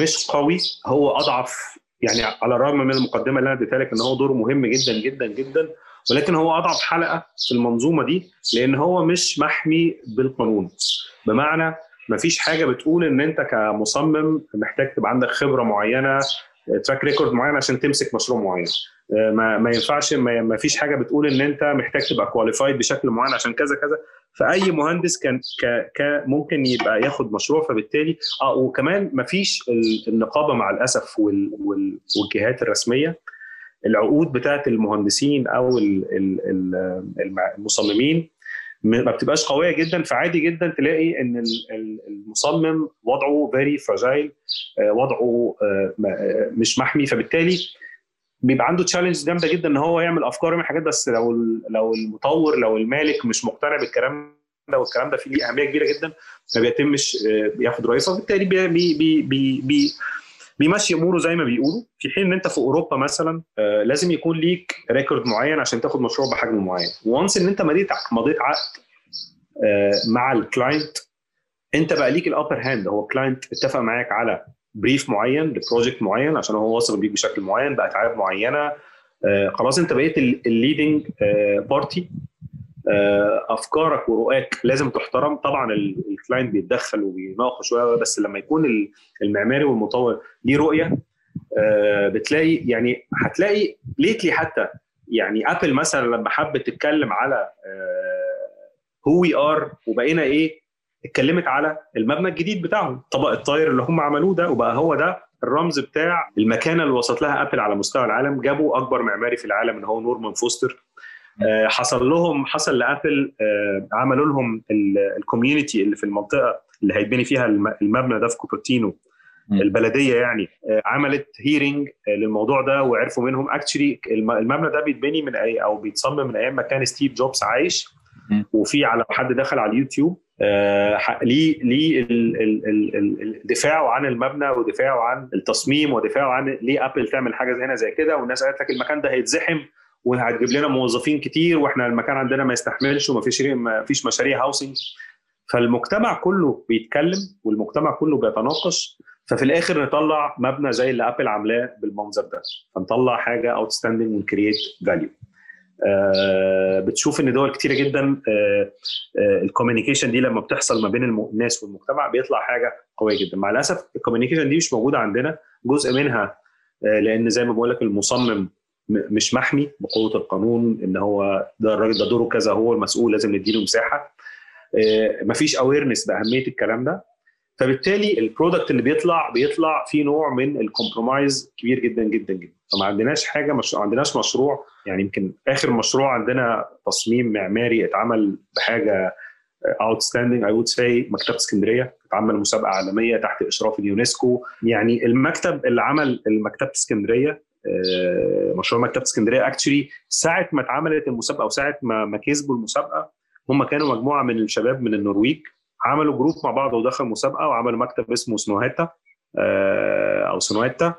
مش قوي هو أضعف يعني على الرغم من المقدمة اللي أنا اديتها لك إن هو دوره مهم جدا جدا جدا ولكن هو أضعف حلقة في المنظومة دي لأن هو مش محمي بالقانون. بمعنى ما فيش حاجة بتقول إن أنت كمصمم محتاج تبقى عندك خبرة معينة track record معين عشان تمسك مشروع معين. ما, ما ينفعش ما فيش حاجة بتقول إن أنت محتاج تبقى qualified بشكل معين عشان كذا كذا. فأي مهندس كان ك ك ممكن يبقى ياخد مشروع فبالتالي آه وكمان ما فيش النقابة مع الأسف وال وال والجهات الرسمية. العقود بتاعت المهندسين أو المصممين ما بتبقاش قوية جدا. فعادي جدا تلاقي إن المصمم وضعه very fragile وضعه مش محمي. فبالتالي بيبقى عنده challenge جامدة جدا إن هو يعمل أفكار ويعمل حاجات بس لو لو المطور لو المالك مش مقتنع بالكلام ده والكلام ده فيه أهمية كبيرة جدا ما بيتمش ياخد رئيسه فبالتالي بي بي بي بي بي بيمشي أموره زي ما بيقولوا. في حين إن أنت في أوروبا مثلا آه لازم يكون ليك record معين عشان تاخد مشروع بحجم معين. once إن أنت مضيت مضيت عقد آه مع ال client أنت بقى ليك ال upper hand هو ال client اتفق معاك على brief معين ل project معين عشان هو واثق بيك بشكل معين بأتعاب معينة. آه خلاص انت بقيت ال leading party أفكارك ورؤاك لازم تحترم. طبعا ال client بيتدخل وبيناقش شوية بس لما يكون المعماري والمطور ليه رؤية بتلاقي يعني هتلاقي lately حتى يعني Apple مثلا لما حبت تتكلم على who we are وبقينا إيه اتكلمت على المبنى الجديد بتاعهم. طبق الطاير اللي هم عملوه ده وبقى هو ده الرمز بتاع المكانه اللي وصلت لها Apple على مستوى العالم. جابوا أكبر معماري في العالم اللي هو نورمان فوستر. حصل لهم حصل ل Apple عملوا لهم ال community اللي في المنطقة اللي هيتبني فيها المبنى ده في كوبرتينو البلدية يعني. عملت hearing للموضوع ده وعرفوا منهم. actually المبنى ده بيتبني من أي أو بيتصمم من أيام ما كان ستيف جوبز عايش. وفي على حد دخل على اليوتيوب. ليه ليه دفاعه عن المبنى ودفاعه عن التصميم ودفاعه عن ليه Apple تعمل حاجة هنا زي كده؟ والناس قالت لك المكان ده هيتزحم وهتجيب لنا موظفين كتير وإحنا المكان عندنا ما يستحملش وما فيش ما فيش مشاريع housing فالمجتمع كله بيتكلم والمجتمع كله بيتناقش ففي الآخر نطلع مبنى زي اللي Apple عاملاه بالمنظر ده. فنطلع حاجة outstanding ون create value آه بتشوف إن دول كتيرة جدا آه آه ال communication دي لما بتحصل ما بين الناس والمجتمع بيطلع حاجة قوية جدا. مع الأسف ال communication دي مش موجودة عندنا جزء منها لأن زي ما بقول لك المصمم مش محمي بقوة القانون إن هو ده الراجل ده دوره كذا هو المسؤول لازم نديله مساحة. مفيش awareness بأهمية الكلام ده. فبالتالي ال product اللي بيطلع بيطلع فيه نوع من ال compromise كبير جدا جدا جدا. فما عندناش حاجة مش ما عندناش مشروع. يعني يمكن آخر مشروع عندنا تصميم معماري اتعمل بحاجة outstanding I would say مكتبة اسكندرية. اتعمل مسابقة عالمية تحت إشراف اليونسكو. يعني المكتب اللي عمل مكتبه اسكندريه مشروع مكتبة اسكندرية actually ساعة ما اتعملت المسابقة أو ساعة ما ما كسبوا المسابقة هم كانوا مجموعة من الشباب من النرويج. عملوا جروب مع بعض ودخلوا مسابقة وعملوا مكتب اسمه سنوهاتا أو سنوهاتا.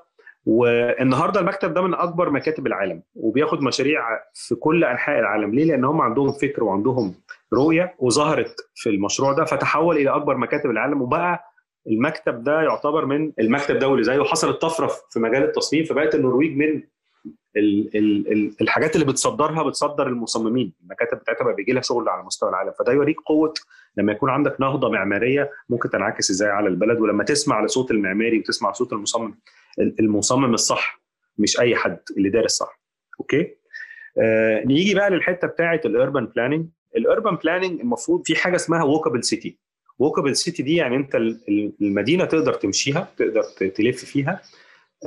والنهاردة المكتب ده من أكبر مكاتب العالم وبياخد مشاريع في كل أنحاء العالم. ليه؟ لأن هم عندهم فكر وعندهم رؤية وظهرت في المشروع ده فتحول إلى أكبر مكاتب العالم. وبقى المكتب ده يعتبر من المكتب ده واللي زيه. حصلت طفرة في مجال التصميم فبقت النرويج من ال ال ال الحاجات اللي بتصدرها بتصدر المصممين. المكاتب بتاعتها بقى بيجي لها شغل على مستوى العالم. فده يوريك قوة لما يكون عندك نهضة معمارية ممكن تنعكس إزاي على البلد. ولما تسمع لصوت المعماري وتسمع صوت المصمم المصمم الصح مش أي حد اللي دارس صح okay؟ آه نيجي بقى للحتة بتاعه ال urban planning ال urban planning المفروض في حاجة اسمها walkable city walkable city دي يعني أنت المدينة تقدر تمشيها تقدر تلف فيها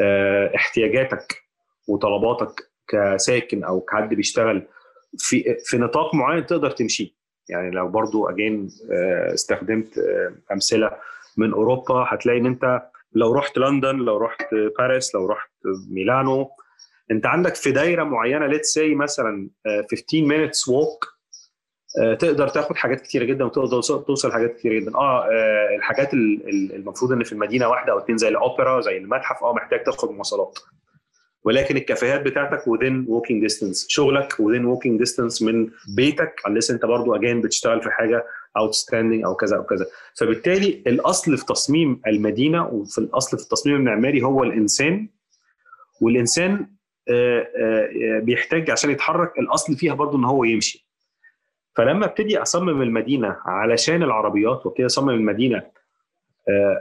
آه احتياجاتك وطلباتك كساكن أو كحد بيشتغل في في نطاق معين تقدر تمشيه يعني لو برضو again استخدمت أمثلة من أوروبا هتلاقي إن أنت لو رحت لندن لو رحت باريس لو رحت ميلانو أنت عندك في دايرة معينة let's say مثلا 15 minutes walk تقدر تاخد حاجات كتيرة جدا وتقدر توصل حاجات كتيرة جدا. آه الحاجات المفروض إن في المدينة واحدة أو اثنين زي الأوبرا زي المتحف آه محتاج تاخد مواصلات. ولكن الكافيهات بتاعتك within walking distance. شغلك within walking distance من بيتك unless انت برضو اجين بتشتغل في حاجة outstanding أو كذا أو كذا. فبالتالي الأصل في تصميم المدينة وفي الأصل في التصميم المعماري هو الإنسان. والإنسان بيحتاج عشان يتحرك الأصل فيها برضو إن هو يمشي. فلما ابتدي أصمم المدينة علشان العربيات وابتدي أصمم المدينة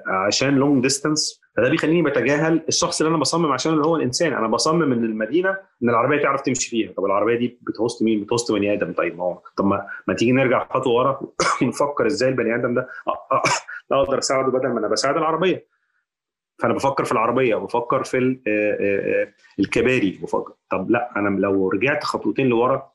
عشان long distance فده بيخليني بتجاهل الشخص اللي أنا بصمم عشان اللي هو الإنسان. أنا بصمم إن المدينة إن العربية تعرف تمشي فيها. طب العربية دي بت host مين؟ بت host بني آدم. طيب ما هو طب ما, ما تيجي نرجع خطوة ورا ونفكر إزاي البني آدم ده؟ أقدر أساعده بدل ما أنا بساعد العربية. فأنا بفكر في العربية وبفكر في الكباري. بفكر طب لا أنا لو رجعت خطوتين لورا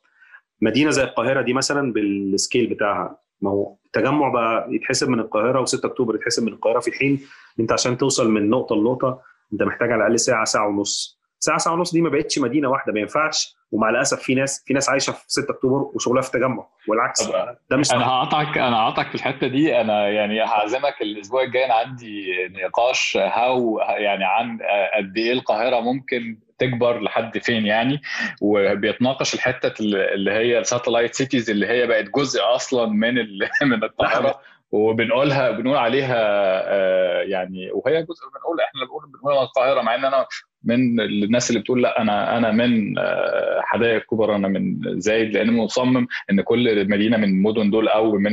مدينة زي القاهرة دي مثلا بالسكيل بتاعها ما هو التجمع بقى يتحسب من القاهرة و6 أكتوبر يتحسب من القاهرة في حين أنت عشان توصل من نقطة لنقطة أنت محتاج على الأقل ساعة ساعة ونص. ساعة ساعة ونص دي ما بقتش مدينة واحدة ما ينفعش. ومع الأسف في ناس في ناس عايشة في 6 أكتوبر وشغلها في التجمع والعكس. ده مش أنا هقطعك أنا هقطعك في الحتة دي. أنا يعني هعزمك الأسبوع الجاي. أنا عندي نقاش هاو يعني عن قد إيه القاهرة ممكن تكبر لحد فين يعني وبيتناقش الحتة اللي هي ال satellite cities اللي هي بقت جزء أصلا من من القاهره وبنقولها بنقول عليها يعني وهي جزء بنقول إحنا بنقول بنقول القاهرة مع إن أنا من الناس اللي بتقول لا أنا أنا من حدائق اكتوبر أنا من زايد لأن مصمم إن كل مدينة من المدن دول أو من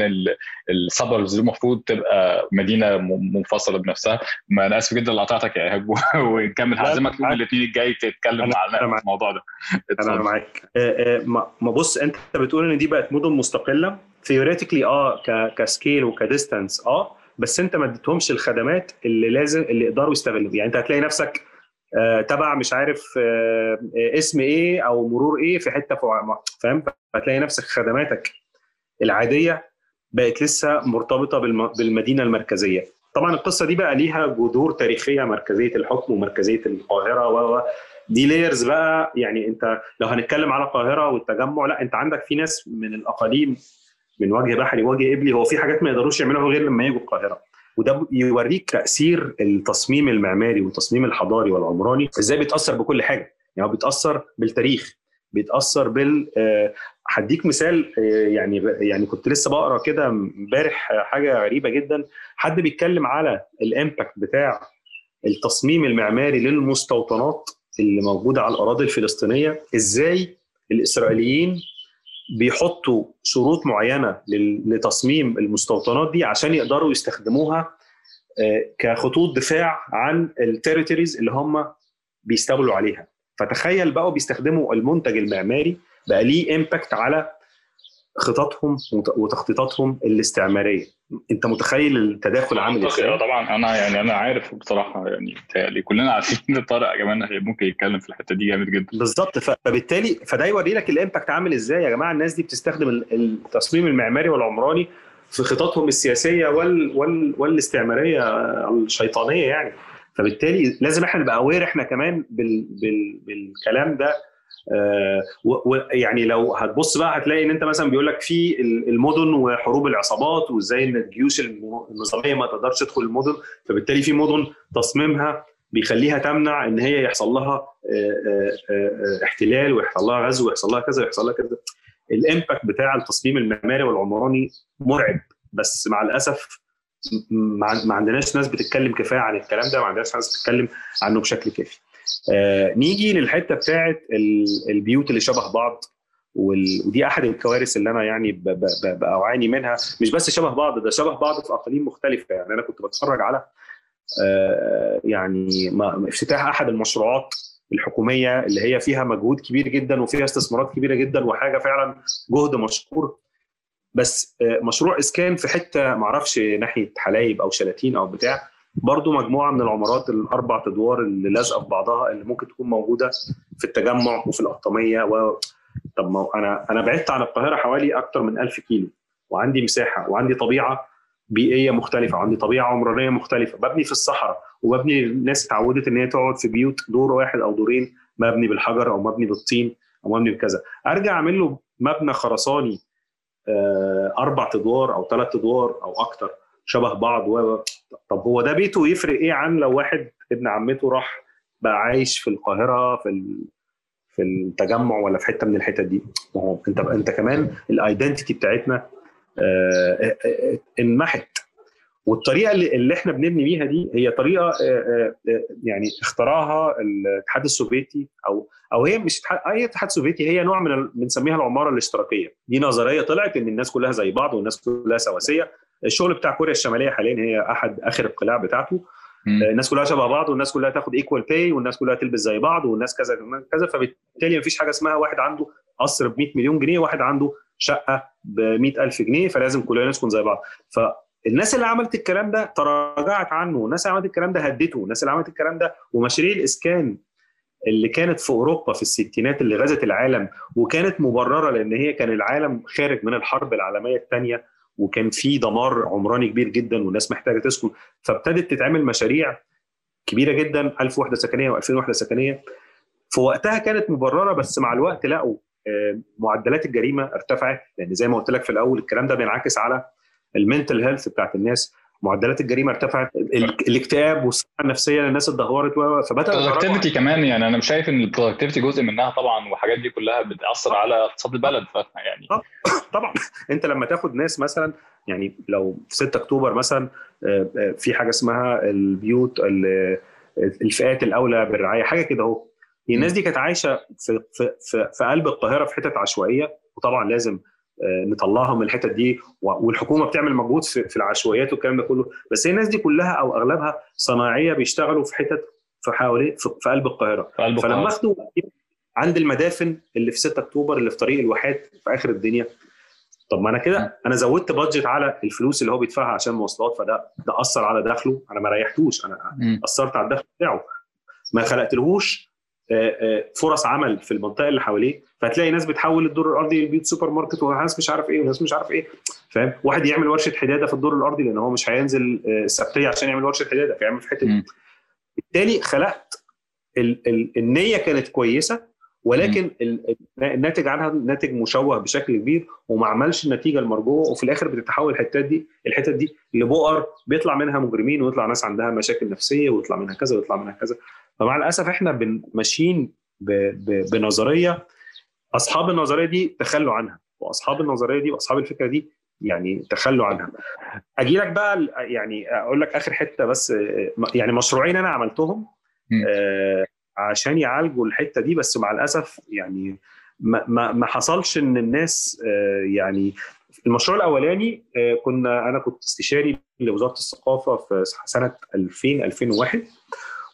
ال suburbs دي المفروض تبقى مدينة منفصلة بنفسها. ما أنا آسف جدا اللي قطعتك يا إيهاب ونكمل. هعزمك يوم الاثنين الجاي تتكلم عن الموضوع ده. أنا معاك. ما بص أنت بتقول إن دي بقت مدن مستقلة. theoretically آه ك scale وك distance آه بس أنت ما اديتهمش الخدمات اللي لازم اللي يقدروا يستغلوا يعني أنت هتلاقي نفسك آه تبع مش عارف آه اسم إيه أو مرور إيه في حتة فاهم؟ هتلاقي نفسك خدماتك العادية بقت لسه مرتبطة بالمدينة المركزية. طبعا القصة دي بقى ليها جذور تاريخية مركزية الحكم ومركزية القاهرة و دي layers بقى. يعني انت لو هنتكلم على القاهرة والتجمع لا انت عندك في ناس من الأقاليم من وجه بحري وجه قبلي هو في حاجات ما يقدروش يعملوها غير لما يجوا القاهرة. وده يوريك تأثير التصميم المعماري والتصميم الحضاري والعمراني. إزاي بيتأثر بكل حاجة؟ يعني بيتأثر بالتاريخ بيتأثر بال هديك مثال يعني يعني كنت لسه بقرأ كده امبارح حاجة غريبة جدا. حد بيتكلم على ال impact بتاع التصميم المعماري للمستوطنات اللي موجودة على الأراضي الفلسطينية. إزاي الإسرائيليين بيحطوا شروط معينة لتصميم المستوطنات دي عشان يقدروا يستخدموها كخطوط دفاع عن ال territories اللي هم بيستولوا عليها. فتخيل بقوا بيستخدموا المنتج المعماري بقى ليه impact على خططهم وتخطيطاتهم الاستعمارية. انت متخيل التداخل عامل إزاي؟ طبعا. أنا يعني أنا عارف بصراحة يعني بتهيألي كلنا عارفين إن طارق كمان ممكن يتكلم في الحتة دي جامد جدا. بالظبط. فبالتالي فده يوري لك ال impact عامل إزاي. يا جماعة الناس دي بتستخدم التصميم المعماري والعمراني في خططهم السياسية وال وال والاستعمارية الشيطانية يعني. فبالتالي لازم إحنا نبقى aware إحنا كمان بال بال بالكلام ده. آه ويعني لو هتبص بقى هتلاقي إن أنت مثلا بيقول لك في المدن وحروب العصابات وإزاي إن الجيوش النظامية ما تقدرش تدخل المدن فبالتالي في مدن تصميمها بيخليها تمنع إن هي يحصل لها آه آه احتلال ويحصل لها غزو ويحصل لها كذا ويحصل لها كذا. الإمباكت بتاع التصميم المعماري والعمراني مرعب بس مع الأسف ما عندناش ناس بتتكلم كفاية عن الكلام ده ما عندناش ناس بتتكلم عنه بشكل كافي. آه نيجي للحتة بتاعه البيوت اللي شبه بعض ودي أحد الكوارث اللي أنا يعني بعاني منها. مش بس شبه بعض ده شبه بعض في اقاليم مختلفة. يعني أنا كنت بتفرج على آه يعني افتتاح أحد المشروعات الحكومية اللي هي فيها مجهود كبير جدا وفيها استثمارات كبيرة جدا وحاجة فعلا جهد مشكور. بس آه، مشروع إسكان في حتة معرفش ناحية حلايب أو شلاتين أو بتاع برضو مجموعة من العمارات الأربع أدوار اللي لازقة في بعضها اللي ممكن تكون موجودة في التجمع وفي القطاميه و... طب ما أنا أنا بعدت عن القاهرة حوالي أكثر من 1000 كيلو وعندي مساحة وعندي طبيعة بيئية مختلفة وعندي طبيعة عمرانية مختلفة ببني في الصحراء وببني الناس اتعودت إن هي تقعد في بيوت دور واحد أو دورين مبني بالحجر أو مبني بالطين أو مبني بكذا. أرجع أعمل له مبنى خرساني آه، أربع أدوار أو ثلاث أدوار أو أكتر شبه بعض و... طب هو ده بيته يفرق إيه عن لو واحد ابن عمته راح بقى عايش في القاهرة في ال... في التجمع ولا في حتة من الحتت دي؟ ما هو انت انت كمان ال identity بتاعتنا آه، آه، انمحت. والطريقة اللي إحنا بنبني بيها دي هي طريقة يعني اخترعها الاتحاد السوفيتي أو أو هي مش أي اتحاد سوفيتي هي نوع من بنسميها العمارة الاشتراكية. دي نظرية طلعت إن الناس كلها زي بعض والناس كلها سواسية. الشغل بتاع كوريا الشمالية حاليا هي أحد آخر القلاع بتاعته. م. الناس كلها شبه بعض والناس كلها تاخد equal pay والناس كلها تلبس زي بعض والناس كذا كذا. فبالتالي مفيش حاجة اسمها واحد عنده قصر ب 100 مليون جنيه وواحد عنده شقة ب 100000 جنيه فلازم كلنا نسكن زي بعض. فالناس اللي عملت الكلام ده تراجعت عنه. والناس اللي عملت الكلام ده هدته. والناس اللي عملت الكلام ده ومشاريع الإسكان اللي كانت في أوروبا في الستينات اللي غزت العالم وكانت مبررة لأن هي كان العالم خارج من الحرب العالمية الثانية. وكان في دمار عمراني كبير جدا والناس محتاجة تسكن فابتدت تتعمل مشاريع كبيرة جدا 1000 وحدة سكنية و2000 وحدة سكنية. في وقتها كانت مبررة بس مع الوقت لقوا آه، معدلات الجريمة ارتفعت لأن زي ما قلت لك في الأول الكلام ده بينعكس على ال mental health بتاعت الناس. معدلات الجريمة ارتفعت الاكتئاب والصحة النفسية للناس اتدهورت فبدأ ال productivity كمان يعني أنا مش شايف إن ال productivity جزء منها طبعا والحاجات دي كلها بتأثر على اقتصاد البلد يعني. طبعا. أنت لما تاخد ناس مثلا يعني لو في 6 أكتوبر مثلا آه، آه، في حاجة اسمها البيوت الفئات الأولى بالرعاية حاجة كده أهو. الناس دي كانت عايشة في في في, في قلب القاهرة في حتت عشوائية وطبعا لازم نطلعهم من الحتت دي والحكومة بتعمل مجهود في العشوائيات والكلام ده كله. بس هي الناس دي كلها أو أغلبها صناعية بيشتغلوا في حتت في حوالي في قلب القاهرة. فلما أخدوا عند المدافن اللي في 6 أكتوبر اللي في طريق الواحات في آخر الدنيا طب ما أنا كده أنا زودت budget على الفلوس اللي هو بيدفعها عشان مواصلات فده ده أثر على دخله أنا ما ريحتوش أنا أثرت على الدخل بتاعه. ما خلقتلهوش آه، آه، فرص عمل في المنطقة اللي حواليه فهتلاقي ناس بتحول الدور الأرضي لبيوت سوبر ماركت وناس مش عارف إيه وناس مش عارف إيه فاهم؟ واحد يعمل ورشة حدادة في الدور الأرضي لأن هو مش هينزل آه، السبتية عشان يعمل ورشة حدادة فيعمل في حتة بالتالي خلقت ال ال النية كانت كويسة ولكن الناتج عنها ناتج مشوه بشكل كبير وما عملش النتيجة المرجوة وفي الآخر بتتحول الحتات دي الحتت دي لبؤر بيطلع منها مجرمين ويطلع ناس عندها مشاكل نفسية ويطلع منها كذا ويطلع منها كذا. فمع الأسف إحنا ماشيين بنظرية أصحاب النظرية دي تخلوا عنها وأصحاب النظرية دي وأصحاب الفكرة دي يعني تخلوا عنها. أجي لك بقى يعني أقول لك آخر حتة بس يعني مشروعين أنا عملتهم آه عشان يعالجوا الحتة دي بس مع الأسف يعني ما, ما, ما حصلش إن الناس آه يعني المشروع الأولاني آه كنا أنا كنت استشاري لوزارة الثقافة في سنة 2000 2001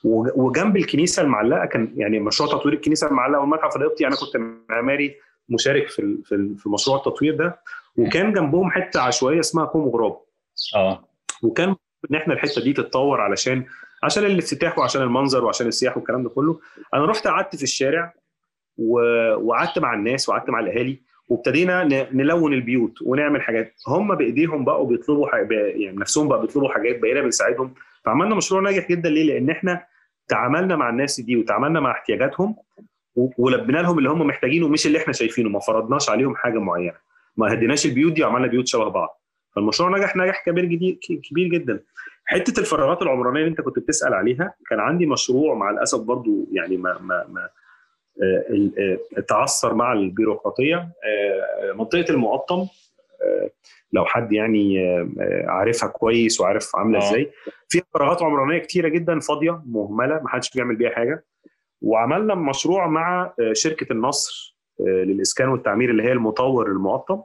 وجنب الكنيسة المعلقة كان يعني مشروع تطوير الكنيسة المعلقة والمتحف القبطي أنا كنت معماري مشارك في في مشروع التطوير ده وكان جنبهم حتة عشوائية اسمها كوم غراب. آه. وكان إن إحنا الحتة دي تتطور علشان عشان الافتتاح وعشان المنظر وعشان السياح والكلام ده كله. أنا رحت قعدت في الشارع وقعدت مع الناس وقعدت مع الأهالي وابتدينا نلون البيوت ونعمل حاجات. هم بإيديهم بقوا بيطلبوا يعني نفسهم بقى بيطلبوا حاجات بقينا بنساعدهم. فعملنا مشروع ناجح جدا. ليه؟ لأن إحنا تعاملنا مع الناس دي وتعاملنا مع احتياجاتهم ولبينا لهم اللي هم محتاجينه مش اللي إحنا شايفينه ما فرضناش عليهم حاجة معينة. ما هديناش البيوت دي وعملنا بيوت شبه بعض. فالمشروع نجح نجاح كبير جديد كبير جدا. حتة الفراغات العمرانية اللي انت كنت بتسأل عليها كان عندي مشروع مع الأسف برضو يعني ما ما ما آه، آه، تعثر مع البيروقراطية. آه، منطقة المقطم. لو حد يعني عارفها كويس وعارف عاملة إزاي. فيها فراغات عمرانية كتيرة جدا فاضية مهملة ما حدش بيعمل بيها حاجة. وعملنا مشروع مع شركة النصر للإسكان والتعمير اللي هي المطور المقطم.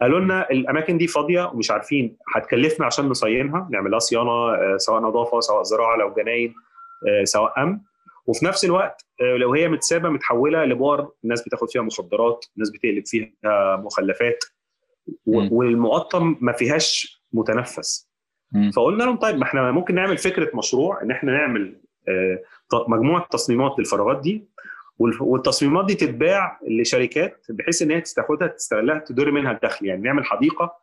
قالوا لنا الأماكن دي فاضية ومش عارفين هتكلفنا عشان نصينها نعمل لها صيانه سواء نظافة سواء زراعة لو جناين سواء أمن. وفي نفس الوقت لو هي متسابة متحولة لبار الناس بتاخد فيها مخدرات الناس بتقلب فيها مخلفات. والمقطم ما فيهاش متنفس. فقلنا لهم طيب ما إحنا ممكن نعمل فكرة مشروع إن إحنا نعمل مجموعة تصميمات للفراغات دي والتصميمات دي تتباع لشركات بحيث إن هي تاخدها تستغلها تدر منها الدخل. يعني نعمل حديقة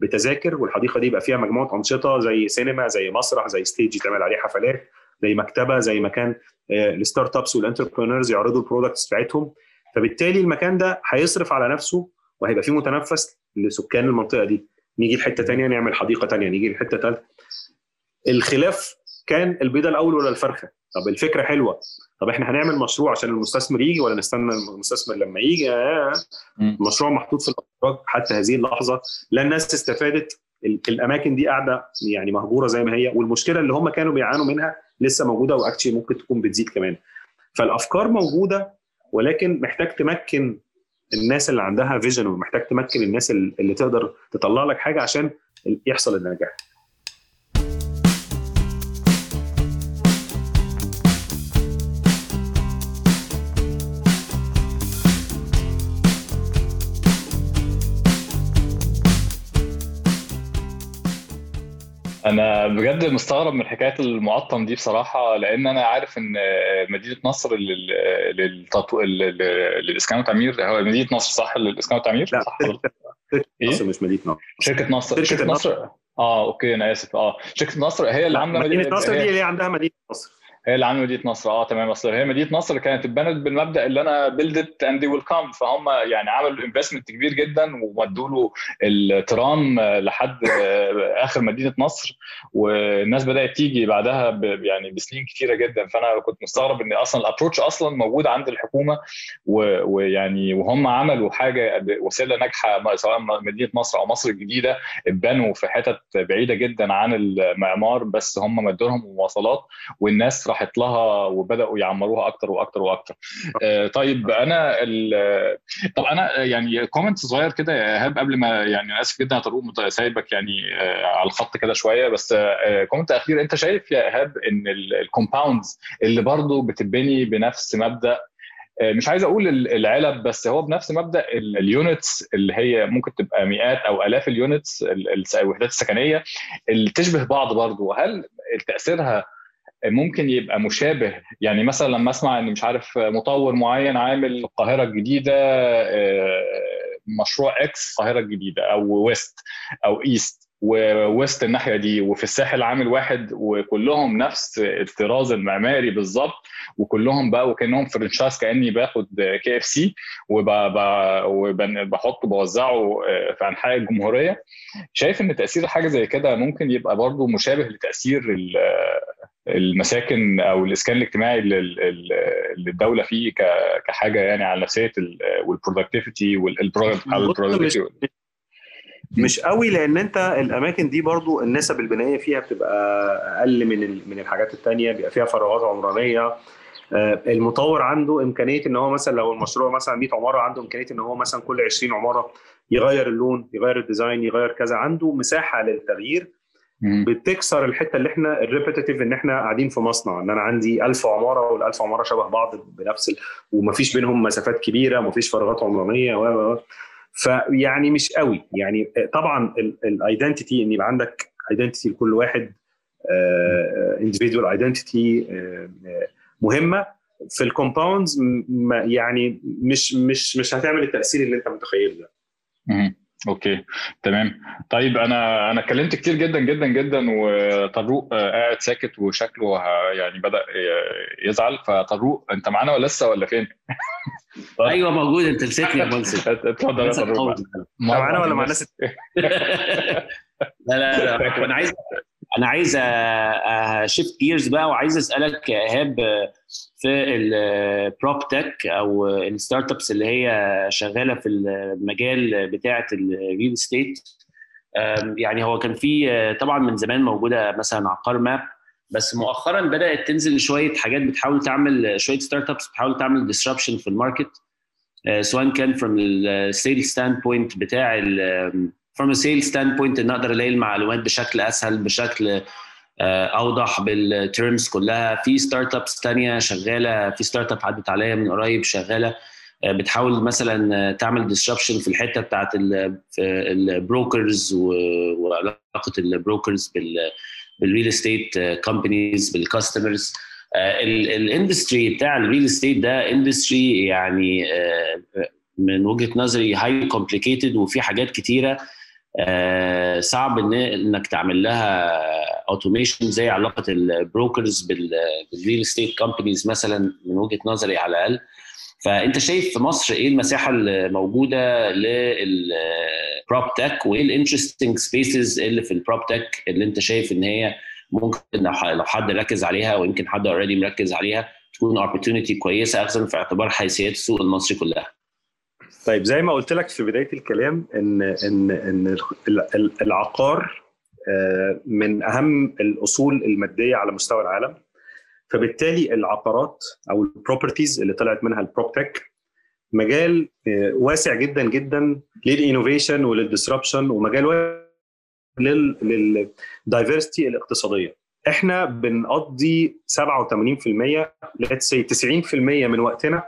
بتذاكر والحديقة دي يبقى فيها مجموعة أنشطة زي سينما زي مسرح زي stage يتعمل عليه حفلات زي مكتبة زي مكان ال startups وال entrepreneurs يعرضوا ال products بتاعتهم. فبالتالي المكان ده هيصرف على نفسه وهيبقى فيه متنفس لسكان المنطقة دي. نيجي لحتة ثانية نعمل حديقة ثانية نيجي لحتة ثالثه الخلاف كان البيضة الأول ولا الفرخة؟ طب الفكرة حلوة. طب إحنا هنعمل مشروع عشان المستثمر يجي ولا نستنى المستثمر لما يجي؟ آه. المشروع محطوط في الابراج حتى هذه اللحظة. لا الناس استفادت. الأماكن دي قاعدة يعني مهجورة زي ما هي. والمشكلة اللي هم كانوا بيعانوا منها لسه موجودة وأكشلي ممكن تكون بتزيد كمان. فالأفكار موجودة ولكن محتاج تمكن الناس اللي عندها فيجن ومحتاج تمكن الناس اللي تقدر تطلع لك حاجة عشان يحصل النجاح. أنا بجد مستغرب من حكاية المعطم دي بصراحة لأن أنا عارف إن مدينة نصر للتطو... للاسكان والتعمير هو مدينة نصر صح؟ للاسكان والتعمير لا صح شركة نصر مش مدينة نصر. شركة نصر شركة نصر. آه okay أنا آسف. آه شركة نصر هي اللي عاملة مدينة نصر دي اللي عندها مدينة نصر. هي اللي عامله مدينة نصر. آه تمام. أصل هي مدينة نصر كانت اتبنت بالمبدأ اللي أنا build it and they will come فهم يعني عملوا investment كبير جدا وودوا له الترام لحد آخر مدينة نصر. والناس بدأت تيجي بعدها يعني بسنين كثيره جدا. فأنا كنت مستغرب إن أصلا ال approach أصلا موجود عند الحكومة. ويعني وهم عملوا حاجة وسيلة ناجحة سواء مدينة نصر أو مصر الجديدة. اتبنوا في حتت بعيدة جدا عن المعمار بس هم مدوا لهم مواصلات. والناس راحت لها وبدأوا يعمروها أكتر وأكتر وأكتر. آه طيب أنا طب أنا يعني comment صغير كده يا إيهاب قبل ما يعني آسف جدا طارق سايبك يعني آه على الخط كده شوية بس آه comment أخير. أنت شايف يا إيهاب إن ال compounds اللي برضو بتتبني بنفس مبدأ مش عايز أقول العلب بس هو بنفس مبدأ ال units اللي هي ممكن تبقى مئات أو آلاف ال units الوحدات السكنية اللي تشبه بعض برضو. هل تأثيرها ممكن يبقى مشابه. يعني مثلا لما أسمع إن مش عارف مطور معين عامل القاهرة الجديدة مشروع X القاهرة الجديدة أو west أو east و west الناحية دي وفي الساحل عامل واحد وكلهم نفس الطراز المعماري بالظبط وكلهم بقى وكأنهم franchise كأني باخد KFC وبحطه بوزعه في أنحاء الجمهورية. شايف إن تأثير حاجة زي كده ممكن يبقى برضه مشابه لتأثير المساكن أو الإسكان الاجتماعي اللي الدولة فيه كحاجة يعني على نفسية وال productivity وال productivity مش قوي لأن أنت الأماكن دي برضو النسب البنائية فيها بتبقى أقل من من الحاجات الثانية بيبقى فيها فراغات عمرانية. المطور عنده إمكانية إن هو مثلا لو المشروع مثلا 100 عمارة عنده إمكانية إن هو مثلا كل 20 عمارة يغير اللون يغير ال design يغير كذا. عنده مساحة للتغيير. بتكسر الحتة اللي إحنا ال repetitive إن إحنا قاعدين في مصنع. إن أنا عندي 1000 عمارة وال1000 عمارة شبه بعض بنفس ال... ومفيش بينهم مسافات كبيرة ومفيش فراغات عمرانية و. فيعني مش قوي. يعني طبعا ال identity إن يبقى عندك identity لكل واحد individual identity مهمة. في ال compounds يعني مش مش مش هتعمل التأثير اللي أنت متخيله ده. okay تمام. طيب أنا أنا اتكلمت كتير جدا جدا جدا وطروق قاعد ساكت وشكله يعني بدأ يزعل فطروق أنت معانا ولا لسه ولا فين؟ أيوه موجود. أنت نسيتني يا منصف اتفضل يا طروق معانا ولا مع ناس لا لا لا. أنا عايز أنا عايز ا shift gears بقى وعايز أسألك يا إيهاب في ال prop tech أو ال startups اللي هي شغالة في المجال بتاعة ال real estate يعني هو كان في طبعا من زمان موجودة مثلا عقار ماب بس مؤخرا بدأت تنزل شوية حاجات بتحاول تعمل شوية startups بتحاول تعمل disruption في ال market سواء كان from ال sales standpoint بتاع from a sales standpoint ان أقدر الاقي المعلومات بشكل أسهل بشكل أوضح بال terms كلها. في startups ثانية شغالة في startup عدت عليا من قريب شغالة بتحاول مثلا تعمل disruption في الحتة بتاعت ال brokers وعلاقة ال brokers بال real estate companies بال customers ال industry بتاع ال real estate ده industry يعني من وجهة نظري highly complicated وفي حاجات كتيرة. صعب ان إنك تعمل لها automation زي علاقة ال brokers بال real estate companies مثلا من وجهة نظري على الأقل فأنت شايف في مصر إيه المساحة الموجودة لل prop tech وإيه ال interesting spaces اللي في ال prop tech اللي أنت شايف إن هي ممكن لو حد ركز عليها ويمكن حد already مركز عليها تكون opportunity كويسة اخذا في اعتبار حيثيات السوق المصري كلها. طيب زي ما قلت لك في بداية الكلام إن إن إن العقار من أهم الأصول المادية على مستوى العالم. فبالتالي العقارات أو ال properties اللي طلعت منها ال prop tech مجال واسع جدا جدا لل innovation ولل disruption ومجال واسع لل diversity الاقتصادية. إحنا بنقضي 87% let's say 90% من وقتنا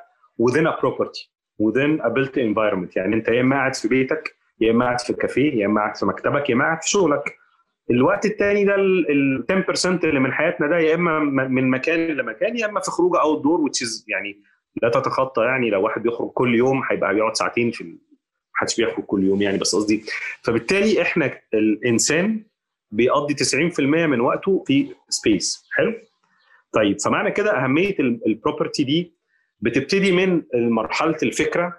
a property. Within a built environment. يعني انت يا اما قاعد في بيتك يا اما قاعد في كافيه يا اما قاعد في مكتبك يا اما قاعد في شغلك. الوقت الثاني ده ال 10% اللي من حياتنا ده يا اما من مكان لمكان يا اما في خروجة outdoor يعني لا تتخطى يعني. لو واحد بيخرج كل يوم هيبقى بيقعد ساعتين في محدش بيخرج كل يوم يعني بس قصدي. فبالتالي إحنا الإنسان بيقضي 90% من وقته في space حلو؟ طيب فمعنى كده أهمية ال property دي بتبتدي من مرحلة الفكرة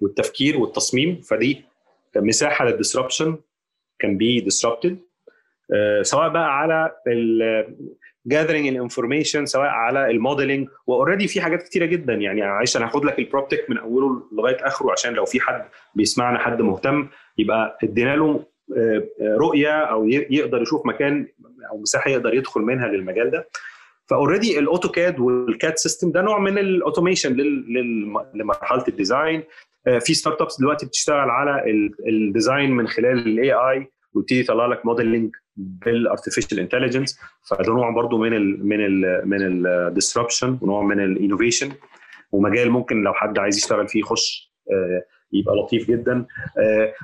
والتفكير والتصميم. فدي مساحة لل disruption can be disrupted. uh, سواء بقى على gathering ال information سواء على ال modeling و already في حاجات كتيرة جدا. يعني معلش أنا هاخد لك ال prop tech من أوله لغاية آخره عشان لو في حد بيسمعنا حد مهتم يبقى ادينا له رؤية أو يقدر يشوف مكان أو مساحة يقدر يدخل منها للمجال ده. ف already الأوتوكاد وال CAD system ده نوع من ال automation لمرحلة ال design. في startups دلوقتي بتشتغل على ال design من خلال ال AI ويبتدي يطلع لك modeling بال artificial intelligence فده نوع برضو من ال من ال من ال disruption ونوع من ال innovation ومجال ممكن لو حد عايز يشتغل فيه يخش يبقى لطيف جدا.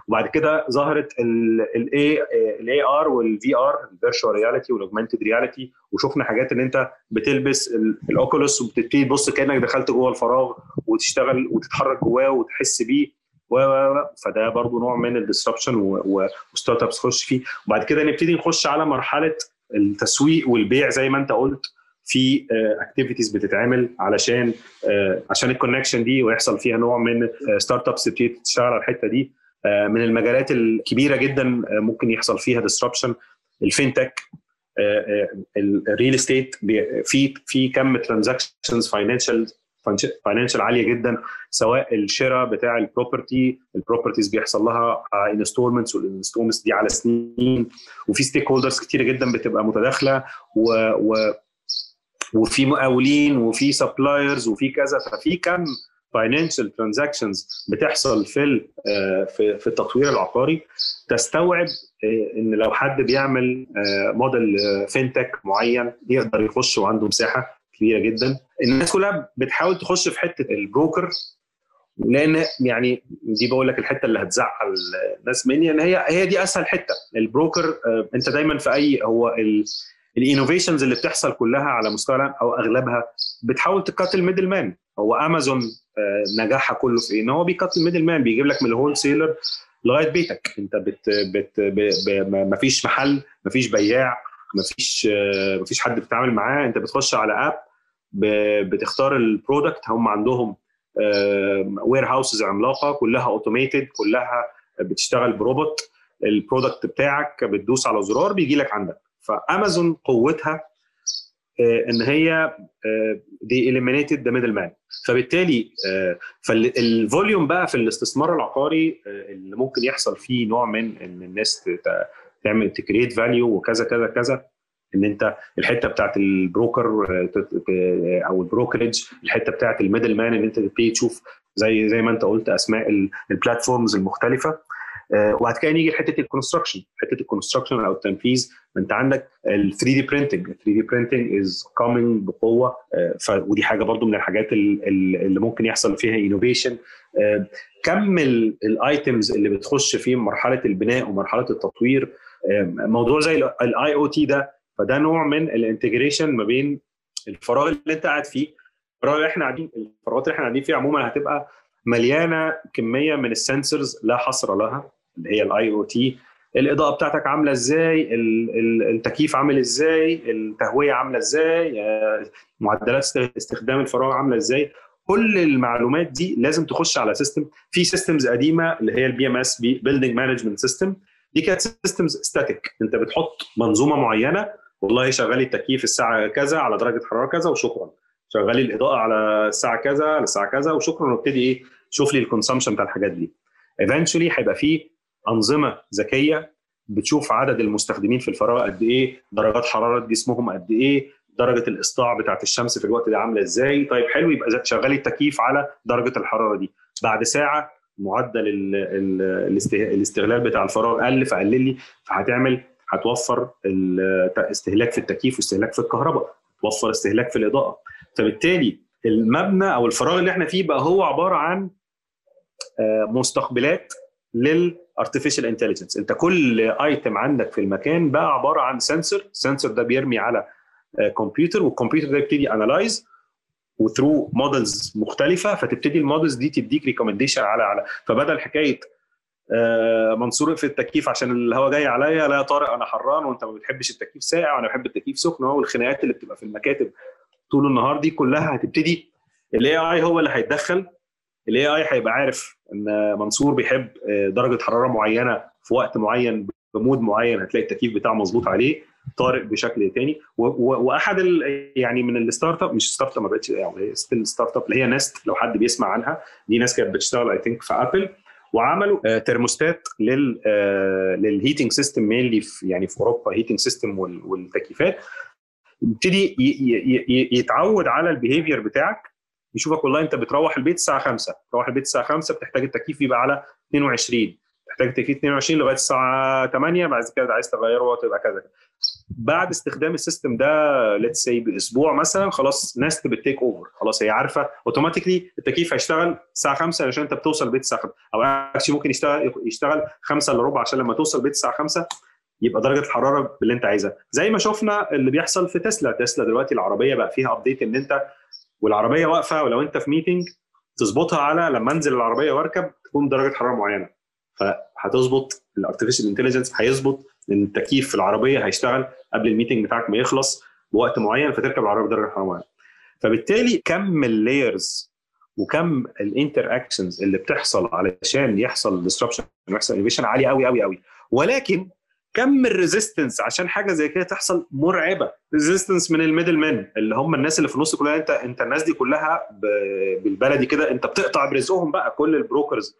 وبعد كده ظهرت ال A ال AR وال VR ال virtual reality وال augmented reality وشفنا حاجات إن أنت بتلبس الأوكولوس وبتبتدي تبص كأنك دخلت جوه الفراغ وتشتغل وتتحرك جواه وتحس بيه. و فده برضو نوع من ال disruption و startups تخش فيه. وبعد كده نبتدي نخش على مرحلة التسويق والبيع زي ما أنت قلت. في activities بتتعمل علشان عشان ال connection دي ويحصل فيها نوع من startups تبتدي تشتغل على الحتة دي. من المجالات الكبيرة جدا ممكن يحصل فيها disruption ال fintech ال real estate في في كم transactions financial financial عالية جدا سواء الشراء بتاع ال property ال properties بيحصل لها installments وال installments دي على سنين. وفي stakeholders كتيرة جدا بتبقى متداخلة و, و وفي مقاولين وفي suppliers وفي كذا ففي كم financial transactions بتحصل في في في التطوير العقاري. تستوعب إن لو حد بيعمل model fintech معين يقدر يخش وعنده مساحة كبيرة جدا. الناس كلها بتحاول تخش في حتة ال broker لأن يعني دي بقول لك الحتة اللي هتزعل الناس مني إن هي هي دي أسهل حتة. ال broker أنت دايما في أي هو ال innovations اللي بتحصل كلها على مستوى أو أغلبها بتحاول تقاتل middle man. هو أمازون نجاحها كله في إن هو بيقاتل middle man بيجيب لك من ال wholesaler لغاية بيتك. أنت بت بت ما فيش محل ما فيش بياع ما فيش ما فيش حد بتتعامل معاه. أنت بتخش على app بتختار ال product هم عندهم warehouses عملاقة كلها automated كلها بتشتغل ب robot ال product بتاعك بتدوس على زرار بيجي لك عندك. فأمازون قوتها إن هي دي eliminated the middle man فبالتالي فال volume بقى في الاستثمار العقاري اللي ممكن يحصل فيه نوع من ان الناس تعمل ت create value وكذا كذا كذا. إن أنت الحتة بتاعت ال broker أو ال brokerage الحتة بتاعت ال middle man إن أنت تبتدي تشوف زي زي ما أنت قلت أسماء ال platforms المختلفة. وبعد كده نيجي لحتة ال construction حتة ال construction أو التنفيذ. أنت عندك ال 3 D printing ال 3 D printing is coming بقوه ودي حاجة برضو من الحاجات اللي ممكن يحصل فيها innovation كم ال items اللي بتخش في مرحلة البناء ومرحلة التطوير؟ موضوع زي ال IoT ده فده نوع من ال integration ما بين الفراغ اللي أنت قاعد فيه الفراغ اللي إحنا قاعدين الفراغات اللي إحنا قاعدين فيها عموما هتبقى مليانة كمية من ال sensors لا حصر لها. اللي هي ال IoT الإضاءة بتاعتك عاملة إزاي؟ التكييف عامل إزاي؟ التهوية عاملة إزاي؟ معدلات استخدام الفراغ عاملة إزاي؟ كل المعلومات دي لازم تخش على system في systems قديمة اللي هي ال BMS building management system دي كانت systems static أنت بتحط منظومة معينة والله شغلي التكييف الساعة كذا على درجة حرارة كذا وشكرا. شغلي الإضاءة على الساعة كذا للساعه كذا وشكرا. وابتدي إيه؟ شوف لي ال consumption بتاع الحاجات دي. eventually هيبقى في أنظمة ذكية بتشوف عدد المستخدمين في الفراغ قد إيه درجات حرارة جسمهم قد إيه درجة السطوع بتاعت الشمس في الوقت ده عاملة إزاي. طيب حلو يبقى شغلي التكييف على درجة الحرارة دي. بعد ساعة معدل الاستغلال بتاع الفراغ قل فقلل لي فهتعمل هتوفر استهلاك في التكييف واستهلاك في الكهرباء توفر استهلاك في الإضاءة. فبالتالي المبنى أو الفراغ اللي إحنا فيه بقى هو عبارة عن مستقبلات لل artificial intelligence انت كل item عندك في المكان بقى عبارة عن sensor ال sensor ده بيرمي على computer وال computer ده يبتدي analyze و through models مختلفة فتبتدي ال models دي تديك recommendation على على. فبدل حكاية منصور في التكييف عشان الهواء جاي عليا لا يا طارق أنا حران وأنت ما بتحبش التكييف ساقع وأنا بحب التكييف سخن والخناقات اللي بتبقى في المكاتب طول النهار دي كلها هتبتدي ال AI هو اللي هيتدخل ال AI هيبقى عارف إن منصور بيحب درجة حرارة معينة في وقت معين ب mood معين هتلاقي التكييف بتاعه مظبوط عليه طارق بشكل تاني. وأحد يعني من ال startup مش startup ما بقتش يعني still startup اللي هي Nest لو حد بيسمع عنها. دي ناس كانت بتشتغل I think في Apple وعملوا ترموستات لل لل heating system mainly في يعني في أوروبا heating system والتكييفات. يبتدي يتعود على ال behavior بتاعك. يشوفك والله انت بتروح البيت الساعة 5 تروح البيت الساعة 5 بتحتاج التكييف يبقى على 22 تحتاج التكييف 22 لغاية الساعة 8 بعد كده عايز تغيره تبقى كذا بعد استخدام ال system ده let's say بأسبوع مثلا خلاص Nest بت take over خلاص هي عارفة automatically التكييف هيشتغل الساعة 5 عشان انت بتوصل البيت الساعة 5 أو actually ممكن يشتغل يشتغل 5 إلا ربع عشان لما توصل البيت الساعة 5 يبقى درجة الحرارة اللي انت عايزها. زي ما شفنا اللي بيحصل في تسلا. تسلا دلوقتي العربية بقى فيها update إن انت والعربية واقفة ولو أنت في meeting تظبطها على لما أنزل العربية وأركب تكون درجة حرارة معينة. فهتظبط ال artificial intelligence هيظبط إن التكييف في العربية هيشتغل قبل ال meeting بتاعك ما يخلص بوقت معين فتركب العربية بدرجة حرارة معينة. فبالتالي كم ال layers وكم ال interactions اللي بتحصل علشان يحصل disruption ويحصل innovation عالي قوي قوي قوي ولكن كم ال resistance عشان حاجة زي كده تحصل مرعبة. resistance من ال middle man اللي هم الناس اللي في النص كلها. انت انت الناس دي كلها بالبلدي كده انت بتقطع برزقهم بقى كل ال brokers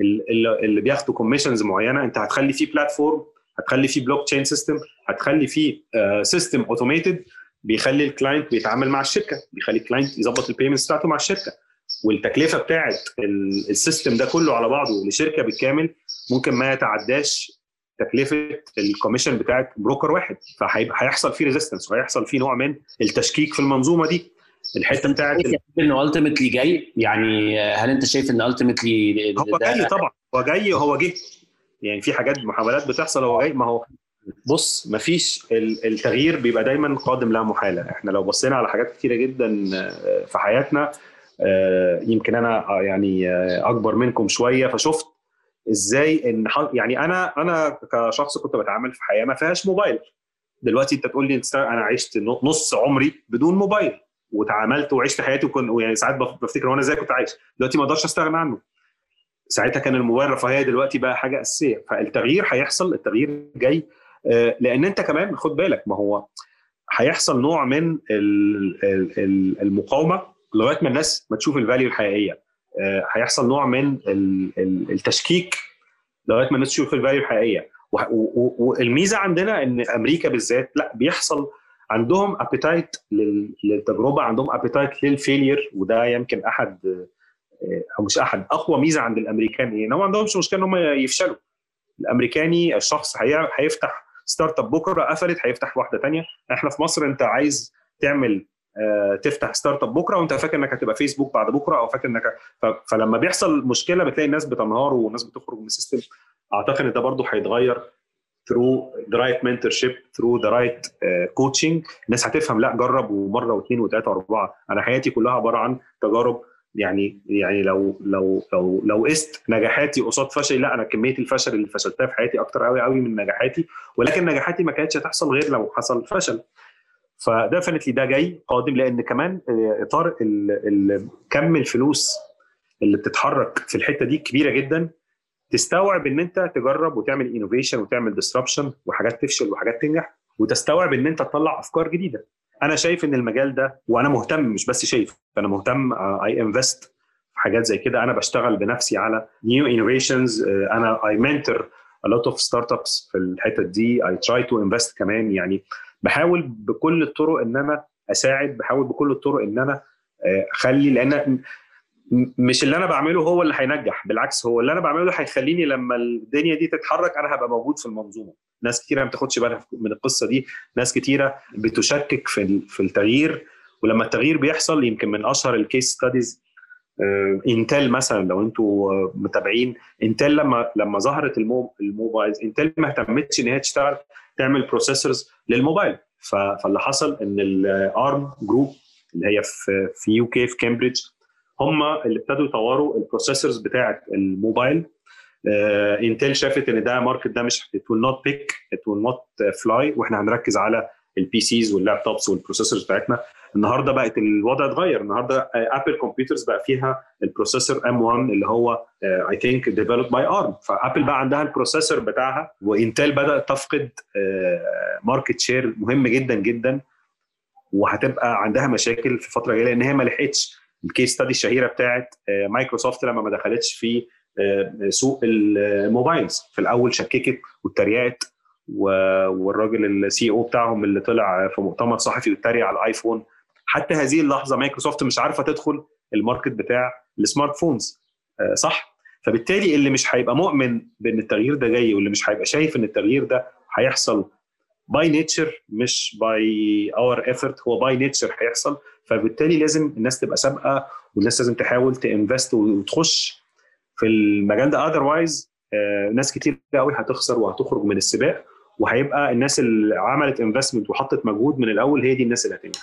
اللي, اللي بياخدوا commissions معينة. انت هتخلي فيه platform هتخلي فيه blockchain system هتخلي فيه system automated بيخلي ال client بيتعامل مع الشركة بيخلي ال client يظبط ال payments بتاعته مع الشركة. والتكلفة بتاعه ال system ده كله على بعضه لشركة بالكامل ممكن ما يتعداش تكلفة ال commission بتاعت broker واحد. فهيحصل فيه resistance وهيحصل فيه نوع من التشكيك في المنظومة دي. الحتة بتاعت انه التيمتلي جاي؟ يعني هل أنت شايف إن التيمتلي هو جاي طبعا. هو جاي هو جه. يعني في حاجات محاولات بتحصل هو جاي. ما هو بص مفيش التغيير بيبقى دايما قادم لا محالة. إحنا لو بصينا على حاجات كتيرة جدا في حياتنا يمكن أنا يعني أكبر منكم شوية. فشفت إزاي ان يعني أنا أنا كشخص كنت بتعامل في حياة ما فيهاش موبايل. دلوقتي انت تقول لي أنا عشت نص عمري بدون موبايل وتعاملت وعشت حياتي وكن ويعني ساعات بفتكر وأنا إزاي كنت عايش. دلوقتي ما أقدرش استغنى عنه. ساعتها كان الموبايل رفاهية دلوقتي بقى حاجة أساسية. فالتغيير هيحصل التغيير جاي لأن انت كمان خد بالك ما هو هيحصل نوع من المقاومة لغاية ما الناس ما تشوف الفاليو الحقيقية. هيحصل نوع من التشكيك لغاية ما الناس تشوف ال value الحقيقية. والميزة عندنا إن أمريكا بالذات لأ بيحصل عندهم appetite للتجربة عندهم appetite لل failure وده يمكن أحد أو مش أحد أقوى ميزة عند الأمريكان إيه؟ إن هم ما عندهمش مشكلة إن هم يفشلوا. الأمريكاني الشخص هيفتح startup بكرة قفلت هيفتح واحدة تانية. إحنا في مصر أنت عايز تعمل تفتح startup بكرة وأنت فاكر إنك هتبقى فيسبوك بعد بكرة أو فاكر إنك فلما بيحصل مشكلة بتلاقي الناس بتنهار والناس بتخرج من ال system أعتقد إن ده برضه هيتغير through the right mentorship through the right uh, coaching. الناس هتفهم لأ جرب ومرة واثنين وثلاثه وأربعة. أنا حياتي كلها عبارة عن تجارب. يعني يعني لو لو لو لو قست نجاحاتي قصاد فشلي لأ أنا كمية الفشل اللي فشلتها في حياتي أكتر قوي قوي من نجاحاتي. ولكن نجاحاتي ما كانتش هتحصل غير لو حصل فشل. ف definitely ده جاي قادم لأن كمان إطار كم الفلوس اللي بتتحرك في الحتة دي كبيرة جدا. تستوعب إن أنت تجرب وتعمل innovation وتعمل disruption وحاجات تفشل وحاجات تنجح وتستوعب إن أنت تطلع أفكار جديدة. أنا شايف إن المجال ده وأنا مهتم مش بس شايف أنا مهتم I invest في حاجات زي كده. أنا بشتغل بنفسي على new innovations أنا I mentor a lot of startups في الحتت دي. I try to invest كمان يعني بحاول بكل الطرق إن أنا أساعد بحاول بكل الطرق إن أنا أخلي لأن مش اللي أنا بعمله هو اللي هينجح بالعكس هو اللي أنا بعمله هيخليني لما الدنيا دي تتحرك أنا هبقى موجود في المنظومة. ناس كتيره ما بتاخدش بالها من القصة دي ناس كتيرة بتشكك في في التغيير ولما التغيير بيحصل يمكن من أشهر ال case studies انتل مثلا لو أنتوا متابعين انتل لما لما ظهرت الموبايل انتل ما اهتمتش إن هي تشتغل تعمل processors للموبايل. فاللي حصل إن ال ARM Group اللي هي في في UK في كامبريدج هم اللي ابتدوا يطوروا ال processors بتاعه الموبايل. انتل شافت إن ده market ده مش it will not pick it will not fly وإحنا هنركز على ال PCs وال laptops وال processors بتاعتنا. النهارده بقت الوضع اتغير. النهارده Apple computers بقى فيها ال processor M1 اللي هو I think developed by ARM ف Apple بقى عندها ال processor بتاعها وانتل بدأت تفقد market share مهم جدا جدا. وهتبقى عندها مشاكل في الفترة الجاية لأن هي ما لحقتش ال case study الشهيرة بتاعت مايكروسوفت لما ما دخلتش في سوق الموبايلز. في الأول شككت واتريقت والراجل ال CEO بتاعهم اللي طلع في مؤتمر صحفي واتريق على الايفون حتى هذه اللحظة مايكروسوفت مش عارفة تدخل ال market بتاع ال smartphones. صح؟ فبالتالي اللي مش هيبقى مؤمن بإن التغيير ده جاي واللي مش هيبقى شايف إن التغيير ده هيحصل by nature مش by our effort هو by nature هيحصل. فبالتالي لازم الناس تبقى سابقة والناس لازم تحاول ت invest وتخش في المجال ده. otherwise ناس كتير قوي هتخسر وهتخرج من السباق. وهيبقى الناس اللي عملت investment وحطت مجهود من الأول هي دي الناس اللي هتنجح.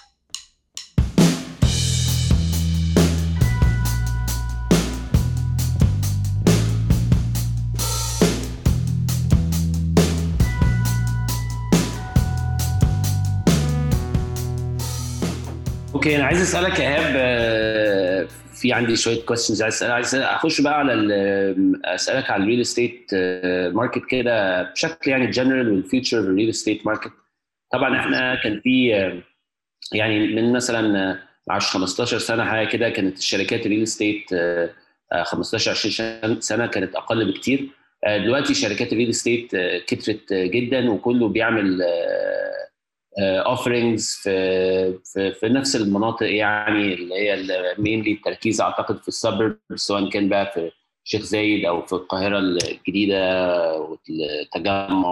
okay أنا عايز أسألك يا ايهاب في عندي شوية كويستشنز عايز عايز أخش بقى على أسألك على ال real estate market كده بشكل يعني جنرال وال future ال real estate market طبعا إحنا كان في يعني من مثلا 10 15 سنة حاجة كده كانت الشركات ال real estate 15 20 سنة كانت أقل بكتير. دلوقتي شركات ال real estate كترت جدا وكله بيعمل offerings في, في في نفس المناطق يعني اللي هي mainly التركيز أعتقد في ال suburb سواء كان بقى في شيخ زايد أو في القاهرة الجديدة والتجمع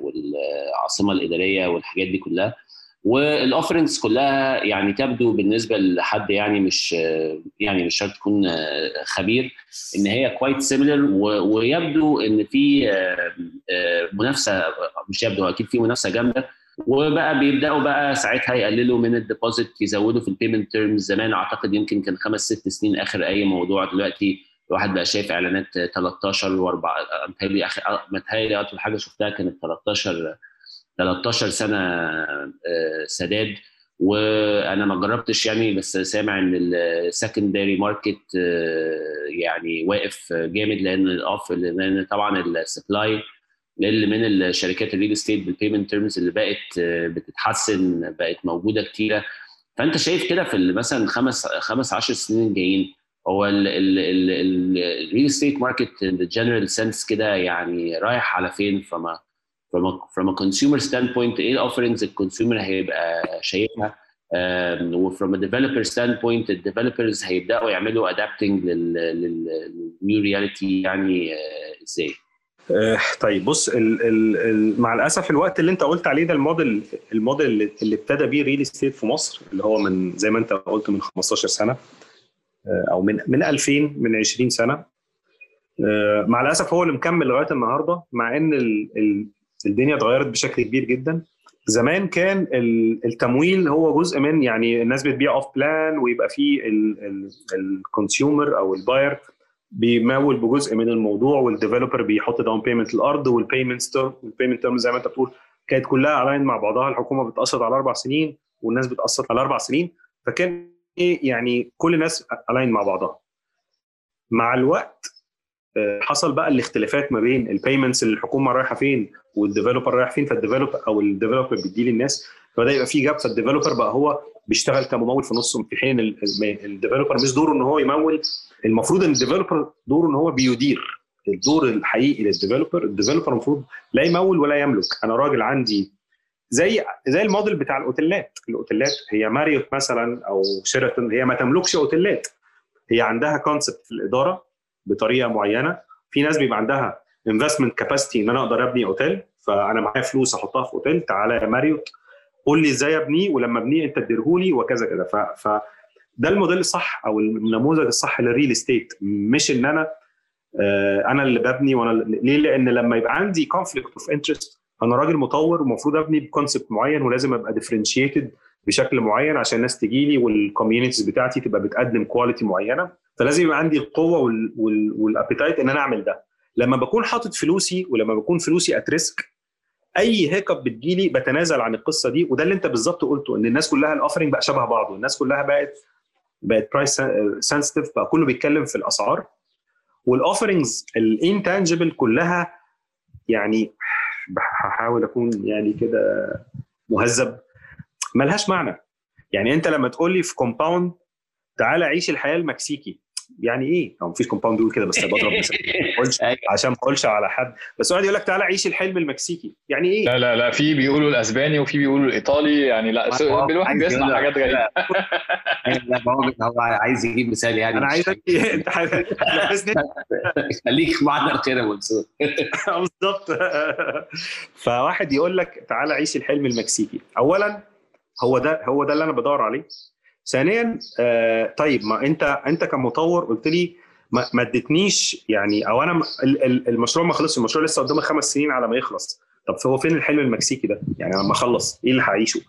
والعاصمة الإدارية والحاجات دي كلها. وال offerings كلها يعني تبدو بالنسبة لحد يعني مش يعني مش شرط تكون خبير إن هي quite similar ويبدو إن في منافسة مش يبدو أكيد في منافسة جامدة. وبقى بيبدأوا بقى ساعتها يقللوا من ال deposit يزودوا في ال payment terms زمان أعتقد يمكن كان خمس ست سنين آخر أي موضوع. دلوقتي الواحد بقى شايف إعلانات 13 و4 متهيألي آخر متهيألي أطول حاجة شفتها كانت 13 13 سنة سداد. وأنا ما جربتش يعني بس سامع إن ال secondary market يعني واقف جامد لأن ال off لأن طبعا ال supply لأن من الشركات ال real estate بال payment terms اللي بقت بتتحسن بقت موجودة كتيرة. فأنت شايف كده في مثلا خمس خمس 10 سنين جايين هو ال real estate market in general sense كده يعني رايح على فين؟ فما from a from a consumer standpoint إيه ال offerings ال consumer هيبقى شايفها؟ و from developer standpoint ال developers هيبدأوا يعملوا adapting لل new reality يعني إزاي؟ آه طيب بص ال ال ال مع الأسف الوقت اللي أنت قلت عليه ده ال model ال model اللي, ابتدى بيه real estate في مصر اللي هو من زي ما أنت قلت من 15 سنة آه أو من من 2000 من 20 سنة آه مع الأسف هو اللي مكمل لغاية النهارده مع إن ال ال الدنيا اتغيرت بشكل كبير جدا. زمان كان التمويل هو جزء من يعني الناس بتبيع off plan ويبقى فيه ال consumer أو ال buyer بيمول بجزء من الموضوع وال developer بيحط down payment الأرض وال payment وال payment term زي ما انت بتقول كانت كلها align مع بعضها. الحكومة بتقسط على أربع سنين والناس بتقسط على أربع سنين. فكان إيه يعني كل الناس align مع بعضها. مع الوقت حصل بقى الاختلافات ما بين ال payments اللي الحكومة رايحة فين وال developer رايح فين. فال developer أو ال developer بيدي للناس فبدا يبقى في gap فال developer بقى هو بيشتغل كممول في نصهم في حين ال developer مش دوره إن هو يمول المفروض إن ال developer دوره إن هو بيدير الدور الحقيقي لل developer. ال developer المفروض لا يمول ولا يملك. أنا راجل عندي زي زي الموديل بتاع الأوتيلات. الأوتيلات هي ماريوت مثلا أو شيراتون هي ما تملكش أوتيلات. هي عندها concept في الإدارة بطريقة معينة. في ناس بيبقى عندها investment capacity إن أنا أقدر أبني أوتيل فأنا معايا فلوس أحطها في أوتيل تعالى يا ماريوت قول لي إزاي أبنيه ولما أبنيه أنت تديرهولي وكذا كده ف, ف ده الموديل الصح أو النموذج الصح لل real estate مش إن أنا آه أنا اللي ببني وأنا ليه؟ لأن لما يبقى عندي conflict of interest أنا راجل مطور ومفروض أبني ب concept معين ولازم أبقى differentiated بشكل معين عشان الناس تجي لي وال communities بتاعتي تبقى بتقدم quality معينة. فلازم يبقى عندي القوة وال appetite إن أنا أعمل ده. لما بكون حاطط فلوسي ولما بكون فلوسي at risk أي hiccup بتجيلي بتنازل عن القصة دي. وده اللي أنت بالظبط قلته إن الناس كلها ال offering بقى شبه بعضه. الناس كلها بقت بقت price sensitive بقى كله بيتكلم في الأسعار. وال offerings ال intangible كلها يعني هحاول أكون يعني كده مهذب. ملهاش معنى. يعني أنت لما تقول لي في compound تعالى عيش الحياة المكسيكي. يعني إيه؟ هو مفيش compound بيقول كده بس بضرب مثال عشان ما أقولش على حد. بس واحد يقول لك تعالى عيش الحلم المكسيكي. يعني إيه؟ لا لا لا في بيقولوا الأسباني وفي بيقولوا الإيطالي. يعني لا الواحد بيسمع حاجات غريبة. لا. هو عايز يجيب مثال يعني. أنا عايزك أنت خليك معنا الخير يا منصور. بالظبط فواحد يقول لك تعالى عيش الحلم المكسيكي. اولا هو ده هو ده اللي أنا بدور عليه. ثانيا آه طيب ما أنت أنت كمطور قلت لي ما, ما اديتنيش يعني أو أنا المشروع ما خلصش المشروع لسه قدامي خمس سنين على ما يخلص. طب هو فين الحلم المكسيكي ده؟ يعني لما أخلص إيه اللي هعيشه؟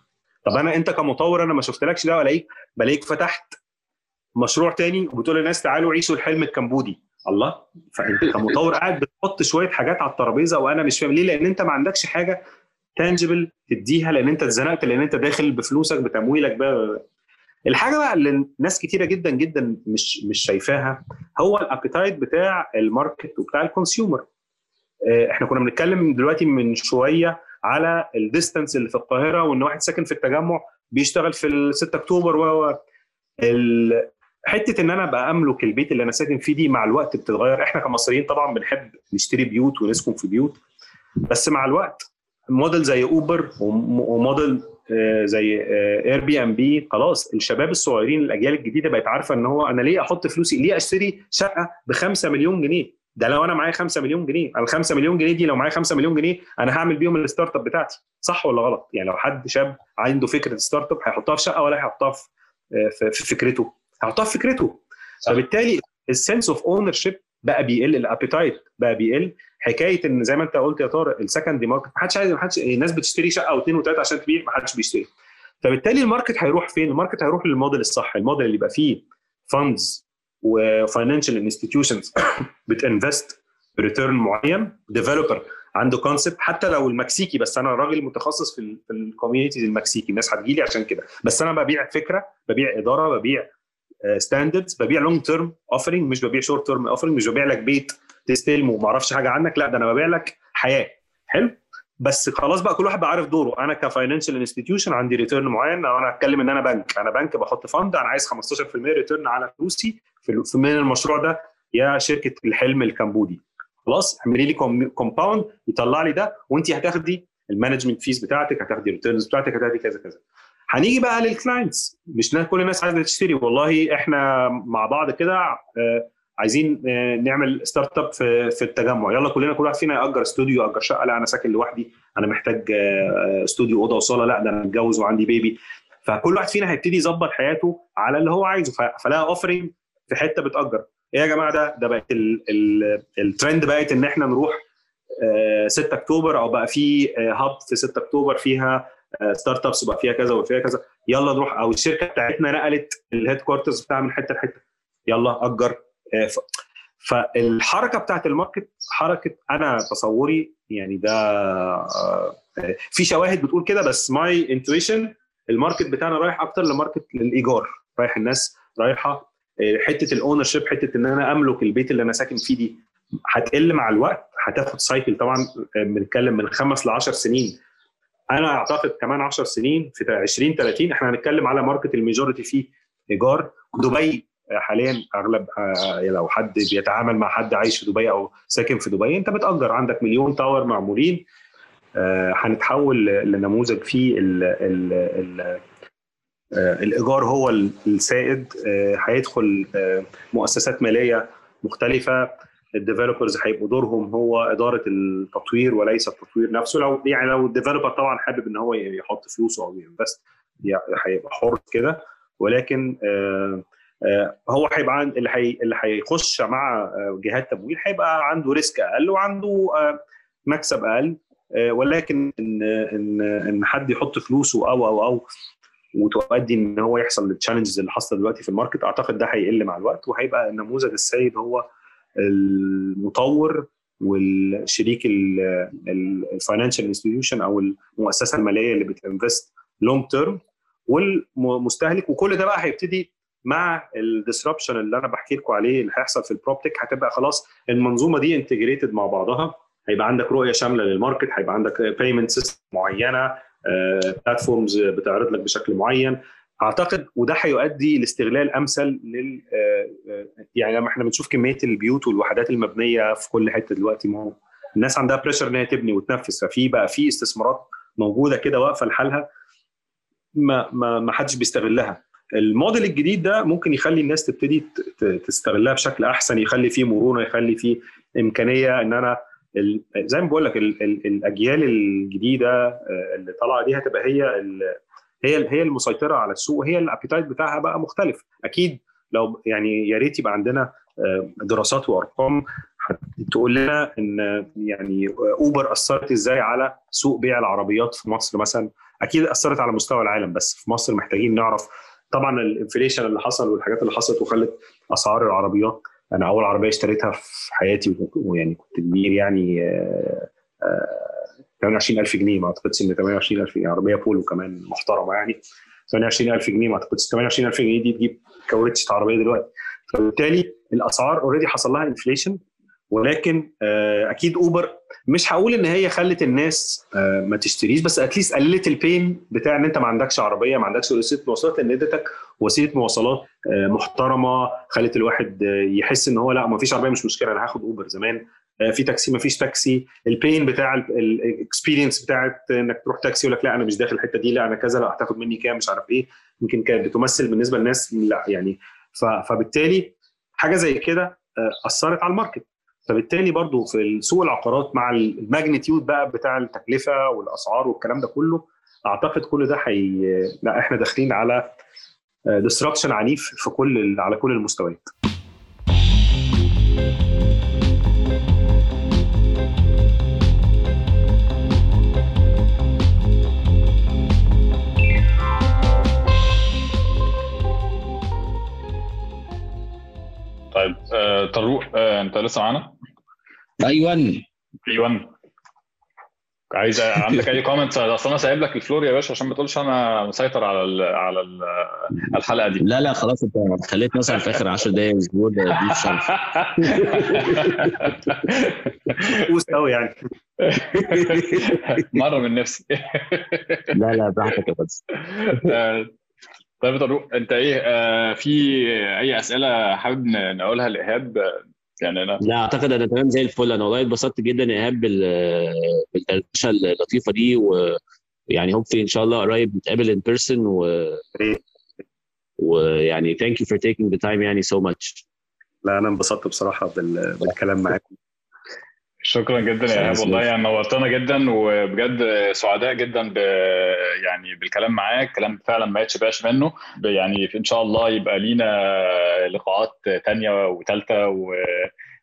طب أنا أنت كمطور أنا ما شفتلكش ده ولاقيك بلاقيك فتحت مشروع تاني وبتقول للناس تعالوا عيشوا الحلم الكمبودي. الله فأنت كمطور قاعد بتحط شوية حاجات على الترابيزة وأنا مش فاهم ليه؟ لأن أنت ما عندكش حاجة تانجبل تديها لأن أنت اتزنقت لأن أنت داخل بفلوسك بتمويلك بقى الحاجة بقى اللي ناس كتيرة جدا جدا مش مش شايفاها هو ال appetite بتاع ال market وبتاع ال consumer. إحنا كنا بنتكلم دلوقتي من شوية على ال distance اللي في القاهرة وإن واحد ساكن في التجمع بيشتغل في ال 6 أكتوبر و حتة إن أنا أبقى أملك البيت اللي أنا ساكن فيه دي مع الوقت بتتغير. إحنا كمصريين طبعا بنحب نشتري بيوت ونسكن في بيوت بس مع الوقت موديل زي Uber و model زي Airbnb خلاص الشباب الصغيرين الأجيال الجديدة بقت عارفة إن هو أنا ليه أحط فلوسي ليه أشتري شقة ب 5 مليون جنيه؟ ده لو أنا معايا 5 مليون جنيه. ال 5 مليون جنيه دي لو معايا 5 مليون جنيه أنا هعمل بيهم ال startup بتاعتي. صح ولا غلط؟ يعني لو حد شاب عنده فكرة startup هيحطها في شقة ولا هيحطها في, في فكرته؟ هيحطها في فكرته. صح. فبالتالي ال sense of ownership بقى بيقل ال appetite بقى بيقل. حكاية إن زي ما أنت قلت يا طارق ال secondary market ما حدش عايز ما حدش الناس بتشتري شقة أو اثنين وثلاثه عشان تبيع ما حدش بيشتري. فبالتالي ال market هيروح فين؟ ال market هيروح للموديل الصح الموديل اللي يبقى فيه funds و financial institutions بت invest ب return معين developer عنده concept حتى لو المكسيكي بس أنا راجل متخصص في في ال communities المكسيكي الناس هتجي لي عشان كده. بس أنا ببيع فكرة ببيع إدارة ببيع standards ببيع long term offering مش ببيع short term offering مش ببيع لك بيت. تستلمه وما أعرفش حاجة عنك لا ده أنا ببيع لك حياه. حلو؟ بس خلاص بقى كل واحد بقى عارف دوره. أنا ك financial institution عندي return معين. أنا هتكلم ان أنا بنك. أنا بنك بحط fund أنا عايز 15% return على فلوسي في من المشروع ده يا شركة الحلم الكمبودي. خلاص اعملي لي compound يطلع لي ده وانت هتاخدي ال management fees بتاعتك هتاخدي ال returns بتاعتك هتاخدي كذا كذا. هنيجي بقى لل clients مش كل الناس عايزة تشتري. والله إحنا مع بعض كده آه، عايزين آه، نعمل startup في التجمع. يلا كلنا كل واحد فينا يأجر استوديو يأجر شقة. لا أنا ساكن لوحدي. أنا محتاج آه، استوديو أوضة وصالة. لا ده أنا متجوز وعندي baby فكل واحد فينا هيبتدي يظبط حياته على اللي هو عايزه. فلها offering في حتة بتأجر. إيه يا جماعة ده؟ ده بقت الترند بقت إن إحنا نروح 6 أكتوبر أو بقى في hub في 6 أكتوبر فيها startups وبقى فيها كذا وفيها كذا. يلا نروح. أو الشركة بتاعتنا نقلت ال headquarters بتاعها من حتة لحتة. يلا أجر. آه، فالحركة بتاعت ال market حركة أنا تصوري يعني ده آه، في شواهد بتقول كده بس my intuition ال market بتاعنا رايح أكتر ل market للإيجار رايح الناس رايحة آه، حتة ال ownership حتة إن أنا أملك البيت اللي أنا ساكن فيه دي هتقل مع الوقت هتاخد cycle طبعا بنتكلم من خمس ل 10 سنين. أنا أعتقد كمان 10 سنين في 20 30 إحنا هنتكلم على market ال majority فيه إيجار. دبي حاليا أغلب آه، لو حد بيتعامل مع حد عايش في دبي أو ساكن في دبي أنت بتأجر. عندك مليون tower معمولين آه، هنتحول لنموذج فيه ال ال ال آه، الإيجار هو السائد هيدخل مؤسسات مالية مختلفة. ال developers هيبقوا دورهم هو إدارة التطوير وليس التطوير نفسه. لو يعني لو ال developer طبعا حابب إن هو يحط فلوسه أو ي invest هيبقى حر كده. ولكن آه، هو هيبقى اللي حي... اللي هيخش مع آه، جهات تمويل هيبقى عنده risk أقل وعنده آه، مكسب أقل ولكن ان ان إن حد يحط فلوسه أو أو أو وتؤدي إن هو يحصل ال challenges اللي حاصلة دلوقتي في ال market أعتقد ده هيقل مع الوقت وهيبقى النموذج السائد هو المطور والشريك ال financial institution أو المؤسسة المالية اللي بت invest long term والمستهلك وكل ده بقى هيبتدي مع ال disruption اللي أنا بحكي لكم عليه اللي هيحصل في ال proptech هتبقى خلاص المنظومة دي integrated مع بعضها. هيبقى عندك رؤية شاملة لل market هيبقى عندك payment system معينة platforms آه، بتعرض لك بشكل معين. أعتقد وده هيؤدي لاستغلال أمثل لل آه، آه، يعني لما إحنا بنشوف كمية البيوت والوحدات المبنية في كل حتة دلوقتي ما هو الناس عندها pressure ان هي تبني وتنفذ. ففي بقى في استثمارات موجودة كده واقفة لحالها ما ما ما حدش بيستغلها. الموديل الجديد ده ممكن يخلي الناس تبتدي تستغلها بشكل أحسن يخلي فيه مرونة يخلي فيه إمكانية إن أنا زي ما بقول لك الأجيال الجديدة آه، اللي طالعة دي هتبقى هي هي هي المسيطرة على السوق وهي ال appetite بتاعها بقى مختلف. أكيد لو يعني يا ريت يبقى عندنا آه، دراسات وأرقام تقول لنا إن يعني أوبر أثرت إزاي على سوق بيع العربيات في مصر مثلا. أكيد أثرت على مستوى العالم بس في مصر محتاجين نعرف طبعا الانفليشن اللي حصل والحاجات اللي حصلت وخلت أسعار العربيات أنا أول عربية اشتريتها في حياتي ويعني كنت كبير يعني 28000 آه، آه، جنيه ما أعتقدش إن 28000 جنيه عربية بولو كمان محترمة يعني. 28000 جنيه ما أعتقدش 28000 جنيه دي تجيب كاوتش عربية دلوقتي. فبالتالي الأسعار already حصل لها inflation ولكن آه، أكيد أوبر مش هقول إن هي خلت الناس آه، ما تشتريش بس at least قللت ال pain بتاع إن أنت ما عندكش عربية ما عندكش وسيلة مواصلات لأن ادتك وسيلة مواصلات آه، محترمة خلت الواحد يحس إن هو لأ ما فيش عربية مش مشكلة أنا هاخد أوبر زمان في تاكسي ما فيش تاكسي ال pain بتاع ال experience بتاعت إنك تروح تاكسي يقول لك لأ أنا مش داخل الحتة دي لأ أنا كذا لأ هتاخد مني كام مش عارف إيه يمكن كانت بتمثل بالنسبة للناس لأ يعني فبالتالي حاجة زي كده أثرت على ال market. فبالتالي برضو في سوق العقارات مع ال magnitude بقى بتاع التكلفة والأسعار والكلام ده كله أعتقد كل ده حي... لا إحنا داخلين على disruption عنيف في كل على كل المستويات. طيب آه طارق آه انت لسه معانا؟ أيوه. أيوه. عايز عندك أي comments أصل أنا سايب لك ال floor يا باشا عشان ما تقولش أنا مسيطر على ال على ال الحلقة دي. لا لا خلاص أنت خليت مثلا في آخر 10 دقايق أسبوع ضيف شرف قوي يعني. مرة من نفسي. لا لا براحتك يا بس. طيب يا طارق انت إيه آه في اي اسئله حابب نقولها لايهاب؟ يعني أنا لا اعتقد أنا تمام زي الفل. أنا والله اتبسطت جدا يا ايهاب بالدردشه اللطيفه دي ويعني hope ان شاء الله قريب نتقابل in person و ويعني thank you for taking the time يعني so so much لا أنا انبسطت بصراحه بال... بالكلام معاكم شكرا جدا يا إيهاب. والله يعني نورتنا جدا وبجد سعداء جدا ب يعني بالكلام معاك. كلام فعلا ما يتشبعش منه. يعني إن شاء الله يبقى لينا لقاءات تانية وثالثه و...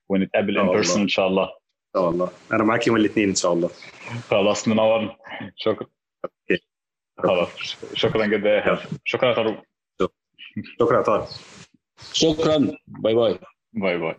ونتقابل in person إن شاء الله. إن شاء الله. أنا معاك يوم الاثنين إن شاء الله. خلاص منورنا. شكرا. خلاص. شكرا جدا يا إيهاب. شكرا يا طارق شكرا يا طارق. شكرا. bye bye. bye bye.